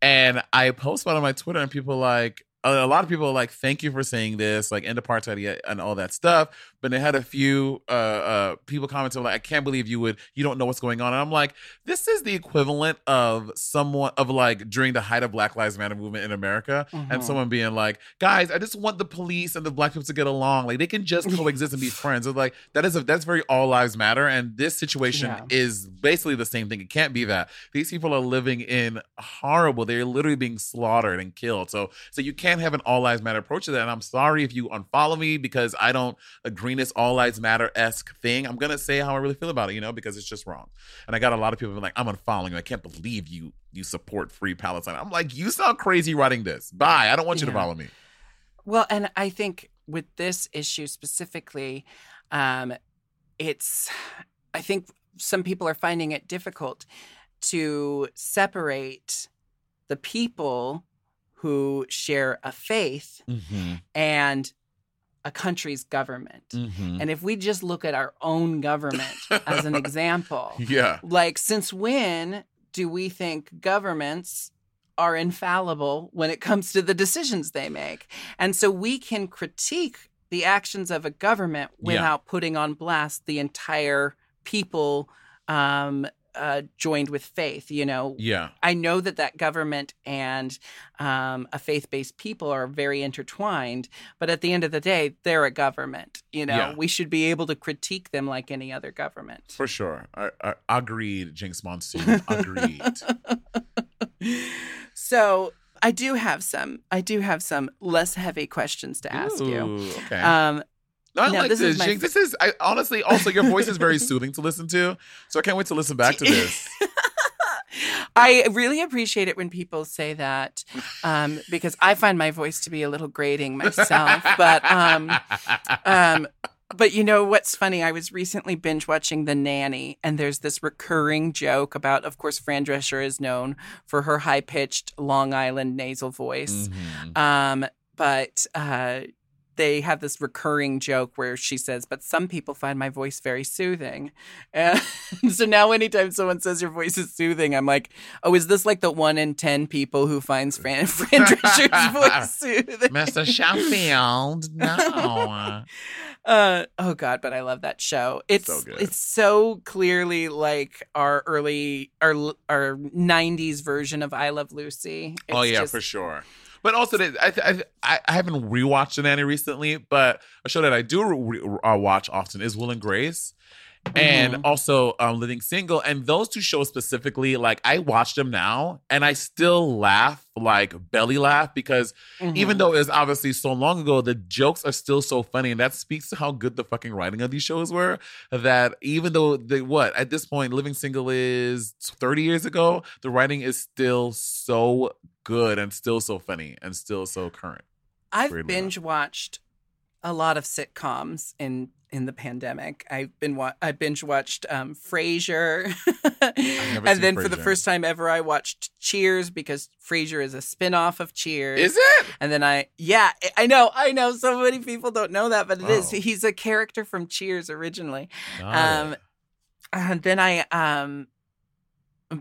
Speaker 2: and I posted on my Twitter, and people like a lot of people are like, "Thank you for saying this," like end apartheid and all that stuff. But they had a few uh, uh, people commenting like, "I can't believe you would, you don't know what's going on." And I'm like, this is the equivalent of someone of like during the height of Black Lives Matter movement in America,
Speaker 1: Mhm.
Speaker 2: and someone being like, "Guys, I just want the police and the black people to get along. Like they can just coexist and be friends." It's like that is a that's very all lives matter, and this situation
Speaker 1: Yeah.
Speaker 2: is basically the same thing. It can't be that these people are living in horrible. They're literally being slaughtered and killed. So so you can't have an all lives matter approach to that. And I'm sorry if you unfollow me because I don't agree this all lives matter esque thing. I'm gonna say how I really feel about it, you know, because it's just wrong. And I got a lot of people like, I'm unfollowing you. I can't believe you you support free Palestine. I'm like, you sound crazy writing this. Bye. I don't want you to follow me.
Speaker 1: Well, and I think with this issue specifically, um, it's, I think some people are finding it difficult to separate the people who share a faith
Speaker 2: Mm-hmm.
Speaker 1: and a country's government.
Speaker 2: Mm-hmm.
Speaker 1: And if we just look at our own government as an example,
Speaker 2: Yeah.
Speaker 1: like since when do we think governments are infallible when it comes to the decisions they make and so we can critique the actions of a government
Speaker 2: Yeah.
Speaker 1: without putting on blast the entire people um, uh, joined with faith you know
Speaker 2: Yeah.
Speaker 1: I know that that government and um, a faith-based people are very intertwined, but at the end of the day, they're a government. You know,
Speaker 2: Yeah.
Speaker 1: we should be able to critique them like any other government.
Speaker 2: For sure. I, I, agreed, Jinx Monsoon. Agreed.
Speaker 1: so I do have some. I do have some less heavy questions to ask you.
Speaker 2: Okay.
Speaker 1: Um,
Speaker 2: I
Speaker 1: no,
Speaker 2: like
Speaker 1: this
Speaker 2: this.
Speaker 1: is my.
Speaker 2: This is I, honestly also your voice is very soothing to listen to, so I can't wait to listen back to this.
Speaker 1: I really appreciate it when people say that um, because I find my voice to be a little grating myself. but um, um, but you know what's funny? I was recently binge watching The Nanny, and there's this recurring joke about, of course, Fran Drescher is known for her high pitched Long Island nasal voice.
Speaker 2: Mhm.
Speaker 1: Um, but uh, they have this recurring joke where she says, "But some people find my voice very soothing." And so now, anytime someone says your voice is soothing, I'm like, "Oh, is this like the one in ten people who finds Fran, Fran Drescher's voice soothing?"
Speaker 2: Mr. Sheffield, no.
Speaker 1: Uh, oh God, but I love that show. It's
Speaker 2: So good.
Speaker 1: it's so clearly like our early our our '90s version of I Love Lucy.
Speaker 2: oh yeah,
Speaker 1: just-
Speaker 2: for sure. But also, I, I I haven't rewatched The Nanny recently, but a show that I do re- re- uh, watch often is Will and Grace, and
Speaker 1: Mhm.
Speaker 2: also um, Living Single. And those two shows specifically, like I watch them now, and I still laugh, like belly laugh, because even
Speaker 1: Mhm.
Speaker 2: though it's obviously so long ago, the jokes are still so funny, and that speaks to how good the fucking writing of these shows were. That even though they what at this point, Living Single is thirty years ago, the writing is still so good and still so funny and still so current.
Speaker 1: I've binge watched a lot of sitcoms in in the pandemic. I've been wa- I binge watched um, Frasier, and then for the first time ever, I watched Cheers because Frasier is a spin-off of Cheers.
Speaker 2: Is it?
Speaker 1: And then I, yeah, I know, I know. So many people don't know that, but it is.
Speaker 2: Oh.
Speaker 1: He's a character from Cheers originally. Um, and then I um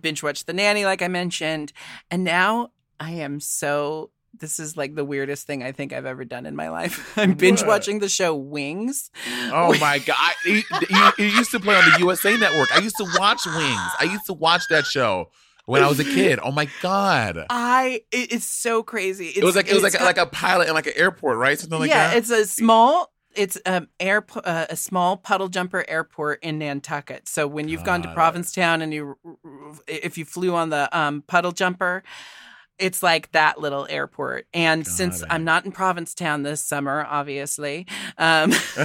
Speaker 1: binge watched The Nanny, like I mentioned, and now I am so. This is like the weirdest thing I think I've ever done in my life. I'm binge watching the show Wings.
Speaker 2: Oh my god! It, it- it used to play on the USA Network. I used to watch Wings. I used to watch that show when I was a kid. Oh my god!
Speaker 1: I it, it's so crazy. It's,
Speaker 2: it was like it was like
Speaker 1: got-
Speaker 2: like a pilot in like an airport, right? Something like
Speaker 1: yeah,
Speaker 2: that.
Speaker 1: it's a small. It's um air uh, a small puddle jumper airport in Nantucket. So when you've gone to Provincetown and you if you flew on the um puddle jumper, it's like that little airport. And
Speaker 2: Got
Speaker 1: since
Speaker 2: it.
Speaker 1: I'm not in Provincetown this summer, obviously, um,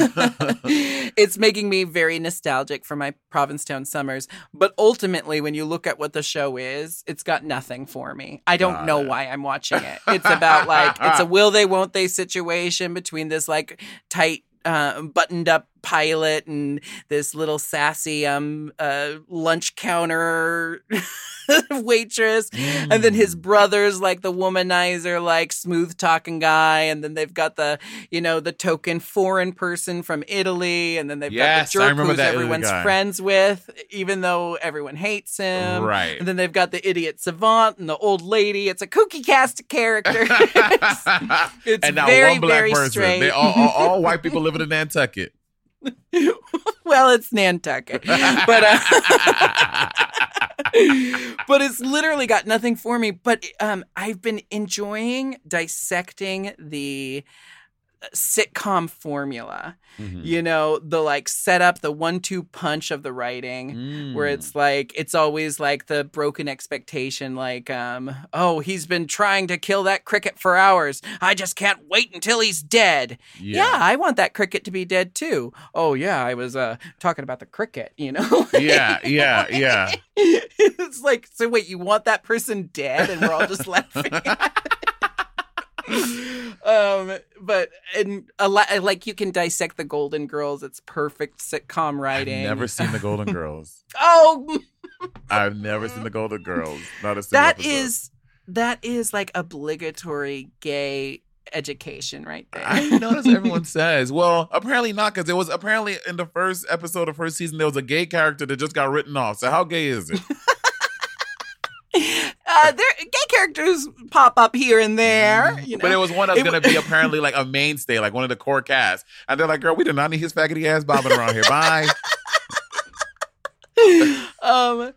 Speaker 1: it's making me very nostalgic for my Provincetown summers. But ultimately, when you look at what the show is, it's got nothing for me. I don't
Speaker 2: Got
Speaker 1: know
Speaker 2: it.
Speaker 1: why I'm watching it. It's about like it's a will they won't they situation between this like tight uh, buttoned up pilot and this little sassy um uh lunch counter waitress and then his
Speaker 2: Mm.
Speaker 1: brother's like the womanizer like smooth talking guy and then they've got the you know the token foreign person from Italy and then they've
Speaker 2: Yes,
Speaker 1: got the jerk who's everyone's friends with even though everyone hates him
Speaker 2: Right.
Speaker 1: and then they've got the idiot savant and the old lady it's a kooky cast of characters it's
Speaker 2: and
Speaker 1: very
Speaker 2: one black
Speaker 1: very
Speaker 2: person.
Speaker 1: straight
Speaker 2: They all, all, all white people living in Nantucket.
Speaker 1: well, it's Nantucket, but uh, but it's literally got nothing for me. But um, I've been enjoying dissecting the sitcom formula.
Speaker 2: Mhm.
Speaker 1: You know, the like setup, the one-two punch of the writing. Where
Speaker 2: Mm.
Speaker 1: it's like it's always like the broken expectation, like, um, oh, he's been trying to kill that cricket for hours. I just can't wait until he's dead. Yeah. I want that cricket to be dead too. Oh yeah, I was uh talking about the cricket, you know.
Speaker 2: yeah, yeah, yeah.
Speaker 1: it's like, so wait, you want that person dead, and we're all just laughing. um, but and a lot like you can dissect the Golden Girls. It's perfect sitcom
Speaker 2: I've
Speaker 1: writing.
Speaker 2: never seen the Golden Girls.
Speaker 1: Oh,
Speaker 2: I've never seen the Golden Girls. Not a single
Speaker 1: that
Speaker 2: episode.
Speaker 1: is that is like obligatory gay education right there.
Speaker 2: I notice everyone says. Well, apparently not, because it was apparently in the first episode of first season there was a gay character that just got written off. So how gay is it?
Speaker 1: uh, there gay characters pop up here and there. You know?
Speaker 2: But it was one that's
Speaker 1: It
Speaker 2: gonna be apparently like a mainstay, like one of the core cast. And they're like, girl, we do not need his faggoty ass bobbing around here. Bye.
Speaker 1: um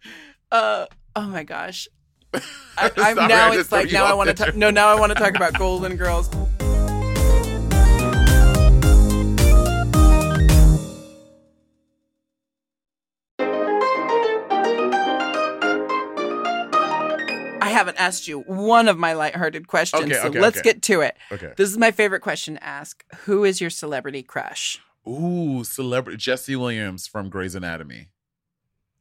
Speaker 1: uh oh my gosh I, I'm
Speaker 2: Sorry,
Speaker 1: now it's like now I want to talk no now I want to talk about Golden Girls. Haven't asked you one of my lighthearted questions,
Speaker 2: Okay,
Speaker 1: so
Speaker 2: okay,
Speaker 1: let's
Speaker 2: okay.
Speaker 1: get to it.
Speaker 2: Okay.
Speaker 1: This is my favorite question to ask. Who is your celebrity crush?
Speaker 2: Ooh, celebrity Jesse Williams from Grey's Anatomy.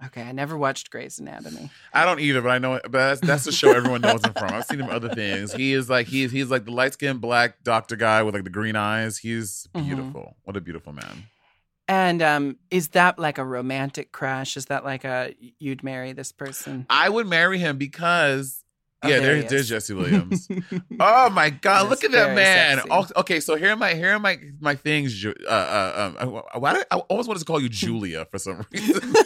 Speaker 1: Okay, I never watched Grey's Anatomy.
Speaker 2: I don't either, but I know. But that's, that's the show everyone knows him from. I've seen him other things. He is like he's he's like the light skinned black doctor guy with like the green eyes. He's
Speaker 1: Mhm.
Speaker 2: beautiful. What a beautiful man.
Speaker 1: And um, is that like a romantic crush? Is that like a you'd marry this person?
Speaker 2: I would marry him because yeah,
Speaker 1: there
Speaker 2: there, there's. Jesse Williams. oh my God, look at that man. Oh, okay, so here are my here are my my things. Uh, uh, um, I- why do I, I always wanted to call you Julia for some reason.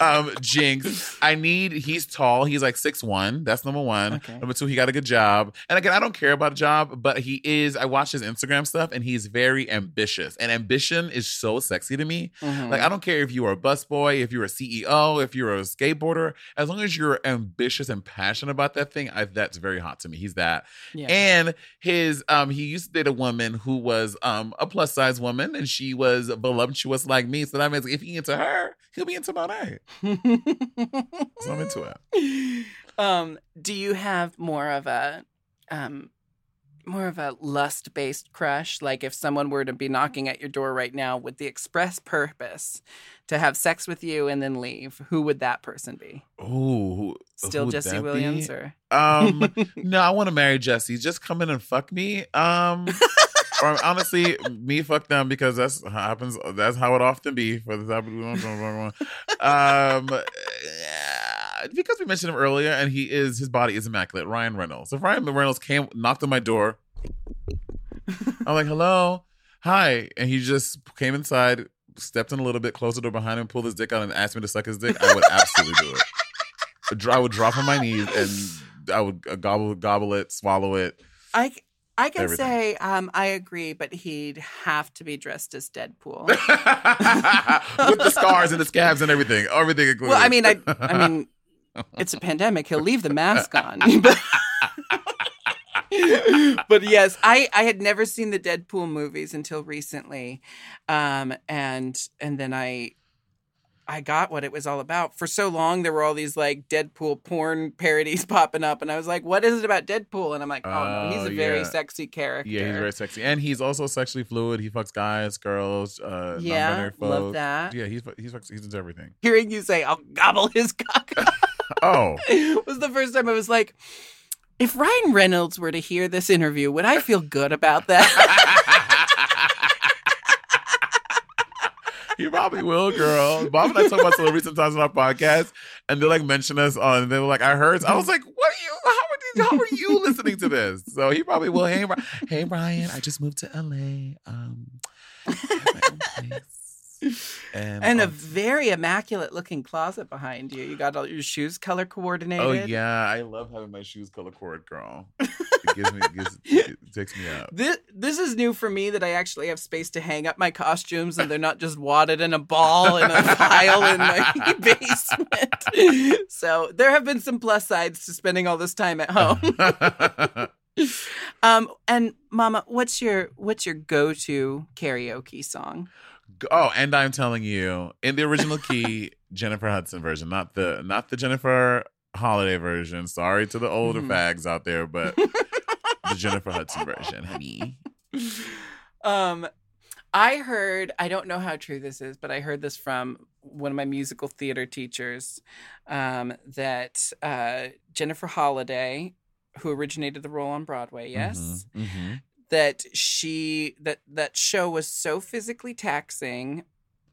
Speaker 2: um, Jinx, I need. He's tall. He's like six one. That's number one.
Speaker 1: Okay.
Speaker 2: Number two, he got a good job. And again, I don't care about a job, but he is. I watch his Instagram stuff, and he's very ambitious. And ambition is so sexy to me.
Speaker 1: Mhm.
Speaker 2: Like I don't care if you are a busboy, if you're a CEO, if you're a skateboarder, as long as you're ambitious and passionate about that thing, I, that's very hot to me. He's that.
Speaker 1: yeah.
Speaker 2: And his um he used to date a woman who was um a plus size woman and she was voluptuous like me. So that means if he into her, he'll be into my Monét. So I'm into it.
Speaker 1: um, do you have more of a um more of a lust based crush? Like if someone were to be knocking at your door right now with the express purpose to have sex with you and then leave, who would that person be?
Speaker 2: Who-
Speaker 1: Still Jesse Williams
Speaker 2: be?
Speaker 1: or
Speaker 2: Um, no, I want to marry Jesse. Just come in and fuck me. Um, or honestly, me fuck them because that's happens. That's how it often be for the type of um, yeah, because we mentioned him earlier, and he is his body is immaculate. Ryan Reynolds. If Ryan Reynolds came, knocked on my door, I'm like, "Hello, hi," and he just came inside, stepped in a little bit, closed the door behind him, pulled his dick out, and asked me to suck his dick. I would absolutely do it. I would drop on my knees and I would uh, gobble gobble it, swallow it.
Speaker 1: I I can
Speaker 2: Everything.
Speaker 1: say um, I agree, but he'd have to be dressed as Deadpool.
Speaker 2: with the scars and the scabs and everything, everything included.
Speaker 1: well, I mean, I I mean, it's a pandemic. He'll leave the mask on. but, yes, I I had never seen the Deadpool movies until recently, um, and and then I. I got what it was all about. For so long, there were all these like Deadpool porn parodies popping up, and I was like, "What is it about Deadpool?" And I'm like, "Oh no, he's
Speaker 2: Oh,
Speaker 1: a very
Speaker 2: yeah.
Speaker 1: sexy character."
Speaker 2: yeah, he's very sexy, and he's also sexually fluid. He fucks guys, girls, uh,
Speaker 1: Yeah, love that.
Speaker 2: Yeah, he's he's fucks- he's into everything.
Speaker 1: Hearing you say, "I'll gobble his cock,"
Speaker 2: Oh,
Speaker 1: was the first time I was like, if Ryan Reynolds were to hear this interview, would I feel good about that?
Speaker 2: You probably will, girl. Bob and I talk about celebrities sometimes on our podcast, and they like mention us on. They were like, "I heard." I was like, "What are you? How are you? How are you listening to this?" So he probably will. Hey, hey, Ryan. I just moved to LA. Um, I have my own place. and,
Speaker 1: a
Speaker 2: um,
Speaker 1: very immaculate looking closet behind you. You got all your shoes color coordinated.
Speaker 2: oh yeah, I love having my shoes color coordinated, girl. It gives me, it, gives, it takes me out.
Speaker 1: This this is new for me that I actually have space to hang up my costumes and they're not just wadded in a ball in a pile in my basement. So there have been some plus sides to spending all this time at home. Um and Mama, what's your what's your go to karaoke song?
Speaker 2: Oh, and I'm telling you, in the original key, Jennifer Hudson version, not the not the Jennifer Holliday version. Sorry to the older
Speaker 1: Mhm.
Speaker 2: fags out there, but the Jennifer Hudson version, honey.
Speaker 1: Um, I heard, I don't know how true this is, but I heard this from one of my musical theater teachers um, that uh, Jennifer Holliday, who originated the role on Broadway, yes,
Speaker 2: Mhm, mhm.
Speaker 1: That she that that show was so physically taxing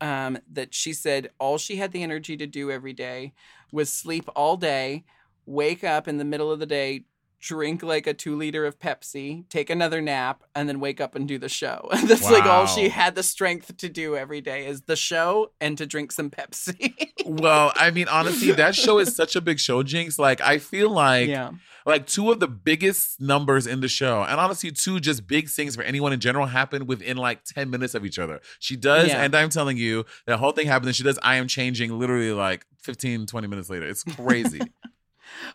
Speaker 1: um, that she said all she had the energy to do every day was sleep all day, wake up in the middle of the day, drink like a two liter of Pepsi, take another nap, and then wake up and do the show. That's like all she had the strength to do every day is the show and to drink some Pepsi.
Speaker 2: Well, I mean, honestly, that show is such a big show, Jinx. Like, I feel like
Speaker 1: yeah.
Speaker 2: Like two of the biggest numbers in the show and honestly two just big things for anyone in general happen within like 10 minutes of each other. She does
Speaker 1: Yeah.
Speaker 2: and i'm telling you that whole thing happens and she does i am changing literally like 15 20 minutes later. It's crazy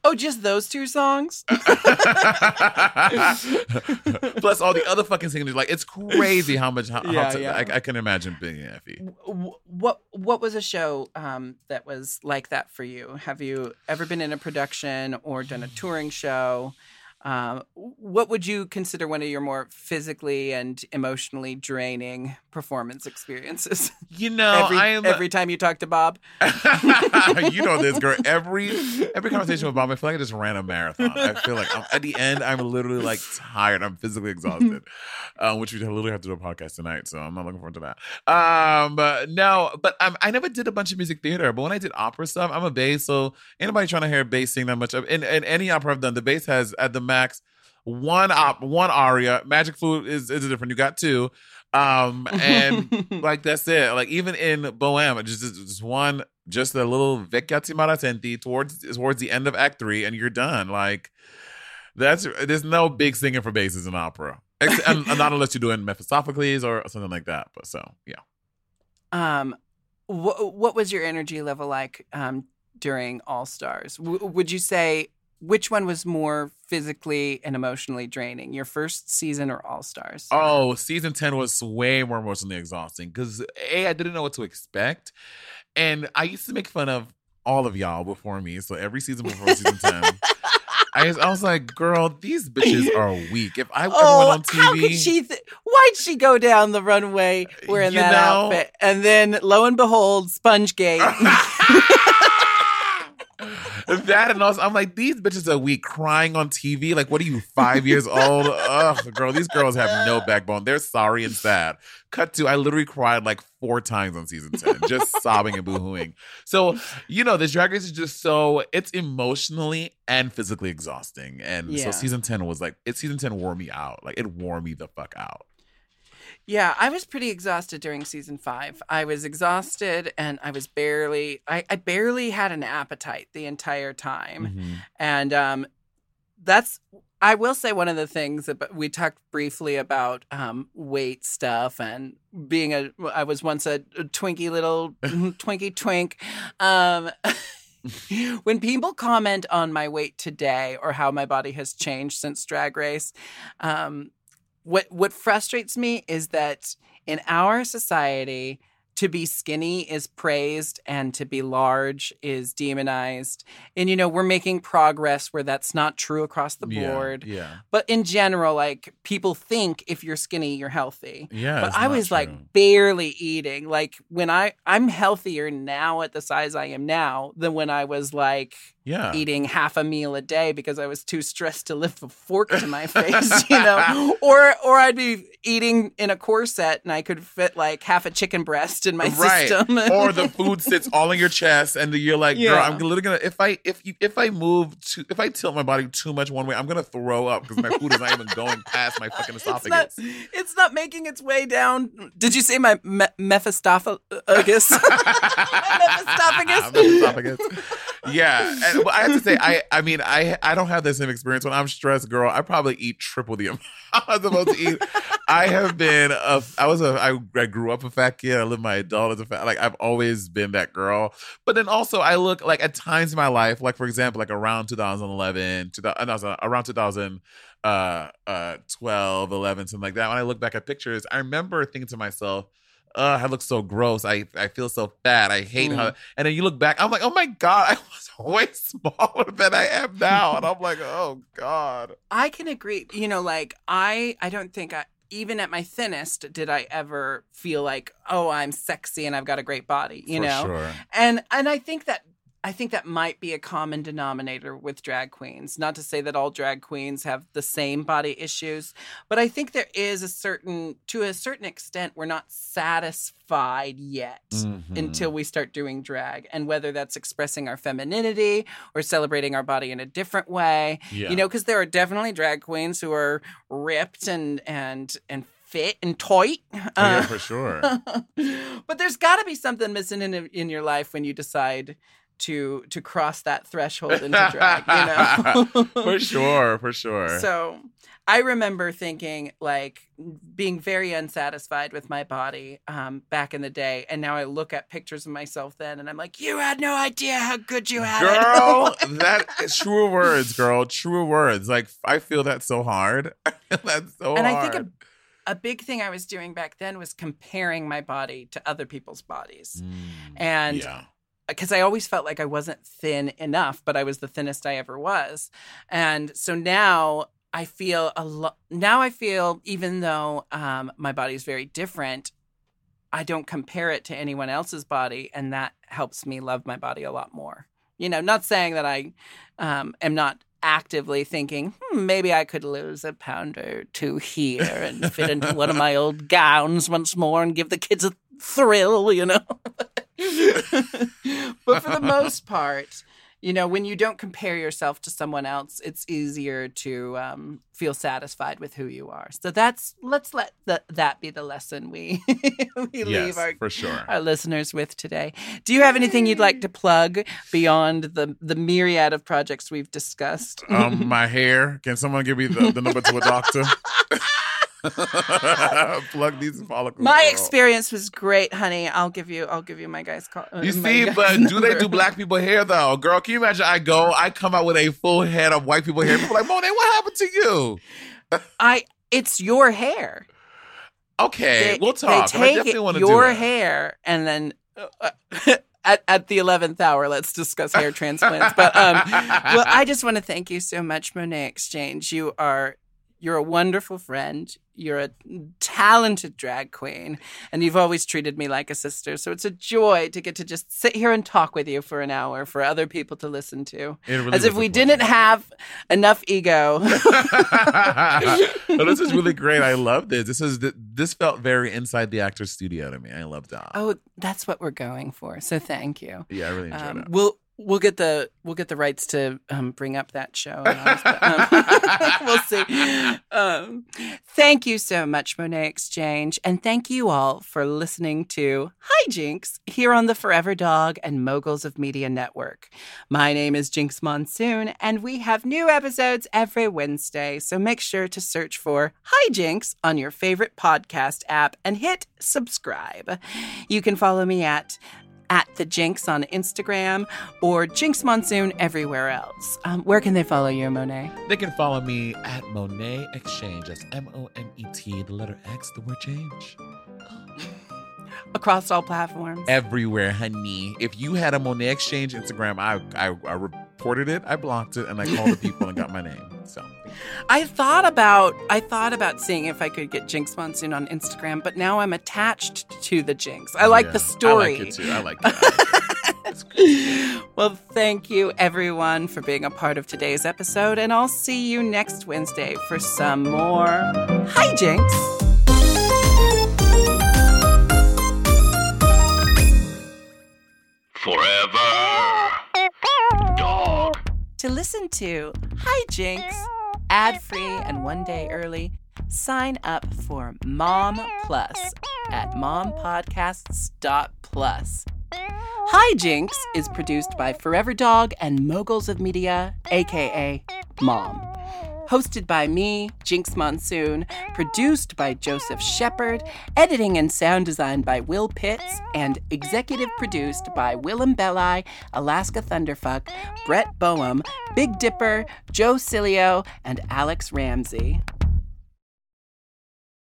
Speaker 1: Oh, just those two songs?
Speaker 2: plus all the other fucking singers like it's crazy how much how,
Speaker 1: Yeah,
Speaker 2: how
Speaker 1: yeah.
Speaker 2: I, I can imagine being Effie
Speaker 1: Wh- what what was a show um, that was like that for you? Have you ever been in a production or done a touring show? Um, what would you consider one of your more physically and emotionally draining performance experiences?
Speaker 2: you know
Speaker 1: every,
Speaker 2: i am
Speaker 1: every time you talk to Bob.
Speaker 2: you know this girl. Every every conversation with Bob, I feel like I just ran a marathon. I feel like I'm, at the end, I'm literally like tired. I'm physically exhausted, um, which we literally have to do a podcast tonight. So I'm not looking forward to that. Um, but no, but um, I never did a bunch of music theater. But when I did opera stuff, I'm a bass. So anybody trying to hear bass sing that much, in, in any opera I've done, the bass has at the max one op, one aria. Magic flute is is different. You got two. Um, and like that's it. Like even in Bohème, just just one, just a little vecchia zimarra senti towards towards the end of Act Three, and you're done. Like that's there's no big singing for basses in opera, Ex- and, and not unless you're doing Mephistopheles or something like that. But so yeah.
Speaker 1: Um, wh- what was your energy level like um, during All Stars? W- would you say which one was more physically and emotionally draining, your first season or All Stars?
Speaker 2: Oh, season 10 was way more emotionally exhausting because A, I didn't know what to expect. And I used to make fun of all of y'all before me. So every season before season 10, I was, I was like, girl, these bitches are weak. If I
Speaker 1: Oh,
Speaker 2: went on TV.
Speaker 1: how could she? Th- Why'd she go down the runway wearing that
Speaker 2: know-
Speaker 1: outfit? And then, lo and behold, SpongeGate.
Speaker 2: that and also, I'm like, these bitches are weak crying on TV. Like, what are you, five years old? Ugh, girl, these girls have no backbone. They're sorry and sad. Cut to, I literally cried like four times on season 10, just sobbing and boohooing. So, you know, this drag race is just so, it's emotionally and physically exhausting. And
Speaker 1: Yeah.
Speaker 2: so season 10 was like, it season 10 wore me out. Like, it wore me the fuck out.
Speaker 1: Yeah, I was pretty exhausted during season five. I was exhausted and I was barely, I, I barely had an appetite the entire time.
Speaker 2: Mm-hmm.
Speaker 1: And um, that's, I will say one of the things that we talked briefly about um, weight stuff and being a, I was once a, a twinky little twinky twink. Um, when people comment on my weight today or how my body has changed since drag race, um, what what frustrates me is that in our society to be skinny is praised and to be large is demonized and you know we're making progress where that's not true across the board
Speaker 2: Yeah.
Speaker 1: but in general like people think if you're skinny you're healthy
Speaker 2: Yeah.
Speaker 1: but I was
Speaker 2: true.
Speaker 1: like barely eating. Like when I I'm healthier now at the size I am now than when I was like
Speaker 2: Yeah.
Speaker 1: eating half a meal a day because I was too stressed to lift a fork to my face, you know, or or I'd be eating in a corset and I could fit like half a chicken breast in my
Speaker 2: right.
Speaker 1: system.
Speaker 2: or the food sits all in your chest, and you're like, girl, I'm literally gonna if I if you if I move to if I tilt my body too much one way, I'm gonna throw up because my food is not even going past my fucking
Speaker 1: it's not,
Speaker 2: esophagus.
Speaker 1: it's not making its way down. Did you say my me- uh, uh, Mephistophagus? Mephistophagus?
Speaker 2: Esophagus. Yeah, and, I have to say, I I mean, I I don't have the same experience when I'm stressed, girl. I probably eat triple the amount I'm supposed to eat. I have been a I was a I, I grew up a fat kid. I lived my adult as a fat like I've always been that girl. But then also I look like at times in my life, like for example, like around 2011, 2000, no, around 2000 uh uh 12 11 something like that when i look back at pictures i remember thinking to myself uh, I look so gross. I, I feel so fat. I hate her. And then you look back, I'm like, oh my God, I was way smaller than I am now. And I'm like, oh God.
Speaker 1: I can agree. You know, like I I don't think I even at my thinnest did I ever feel like, oh, I'm sexy and I've got a great body, you
Speaker 2: For
Speaker 1: know?
Speaker 2: sure.
Speaker 1: And and I think that I think that might be a common denominator with drag queens. Not to say that all drag queens have the same body issues, but I think there is a certain to a certain extent we're not satisfied yet
Speaker 2: Mhm.
Speaker 1: until we start doing drag and whether that's expressing our femininity or celebrating our body in a different way
Speaker 2: Yeah.
Speaker 1: you know because there are definitely drag queens who are ripped and and and fit and tight
Speaker 2: Oh, yeah,
Speaker 1: Uh,
Speaker 2: for sure.
Speaker 1: but there's got to be something missing in in your life when you decide to to cross that threshold into drag you know
Speaker 2: for sure. For sure.
Speaker 1: so I remember thinking like being very unsatisfied with my body um, back in the day, and now I look at pictures of myself then, and I'm like, "You had no idea how good you had it."
Speaker 2: girl, that is true words, girl. True words. Like I feel that so hard. That's so
Speaker 1: and
Speaker 2: hard.
Speaker 1: And I think a, a big thing I was doing back then was comparing my body to other people's bodies, and
Speaker 2: Mm, yeah.
Speaker 1: Because I always felt like I wasn't thin enough, but I was the thinnest I ever was. And so now I feel a lot, now I feel, even though um, my body is very different, I don't compare it to anyone else's body. And that helps me love my body a lot more. You know, not saying that I um, am not actively thinking, hmm, maybe I could lose a pound or two here and fit into one of my old gowns once more and give the kids a thrill, you know? but for the most part, you know, when you don't compare yourself to someone else, it's easier to um, feel satisfied with who you are. So that's let's let the, that be the lesson we we
Speaker 2: Yes,
Speaker 1: leave our
Speaker 2: for sure.
Speaker 1: our listeners with today. Do you have anything you'd like to plug beyond the the myriad of projects we've discussed?
Speaker 2: Um, my hair. Can someone give me the, the number to a doctor? Plug these follicles.
Speaker 1: my
Speaker 2: girl.
Speaker 1: experience was great, honey. I'll give you I'll give you my guy's call. uh,
Speaker 2: You see, but do they do black people hair though, girl? Can you imagine? I go, I come out with a full head of white people hair. People are like, Monét, what happened to you?
Speaker 1: I it's your hair.
Speaker 2: Okay,
Speaker 1: they,
Speaker 2: we'll talk.
Speaker 1: They
Speaker 2: I
Speaker 1: take
Speaker 2: definitely want to
Speaker 1: your hair and then uh, at at the eleventh hour, let's discuss hair transplants. But um, well, I just want to thank you so much, Monét X Change. You are you're a wonderful friend. You're a talented drag queen, and you've always treated me like a sister. So it's a joy to get to just sit here and talk with you for an hour for other people to listen to,
Speaker 2: really
Speaker 1: as if we didn't have enough ego.
Speaker 2: no, this is really great. I love this. This is this felt very inside the actor's studio to me. I love that.
Speaker 1: oh, that's what we're going for. So thank you.
Speaker 2: yeah, I really enjoyed
Speaker 1: Um,
Speaker 2: it.
Speaker 1: we'll we'll get the we'll get the rights to um, bring up that show. and ours, but, um, we'll see. Um, thank you so much, Monét X Change, and thank you all for listening to Hi Jinx here on the Forever Dog and Moguls of Media Network. My name is Jinkx Monsoon, and we have new episodes every Wednesday. So make sure to search for Hi Jinx on your favorite podcast app and hit subscribe. You can follow me at at the Jinkx on Instagram or Jinkx Monsoon everywhere else. Um, where can they follow you, Monét?
Speaker 2: They can follow me at Monét X Change. That's M O N E T, the letter X, the word change.
Speaker 1: Across all platforms.
Speaker 2: Everywhere, honey. If you had a Monét X Change Instagram, I, I I reported it, I blocked it, and I called the people and got my name. So
Speaker 1: I thought about I thought about seeing if I could get Jinkx Monsoon on Instagram, but now I'm attached to the Jinkx. I like
Speaker 2: yeah.
Speaker 1: the story.
Speaker 2: I like it too. I like it. I like it.
Speaker 1: well, thank you everyone for being a part of today's episode, and I'll see you next Wednesday for some more hijinks.
Speaker 4: Forever. Dog.
Speaker 1: To listen to Hi Jinx ad free and one day early, sign up for Mom Plus at mompodcasts.plus. Hi Jinx is produced by Forever Dog and Moguls of Media, aka Mom. Hosted by me, Jinkx Monsoon, produced by Joseph Shepard, editing and sound design by Will Pitts, and executive produced by Willem Belli, Alaska Thunderfuck, Brett Boehm, Big Dipper, Joe Cilio, and Alex Ramsey.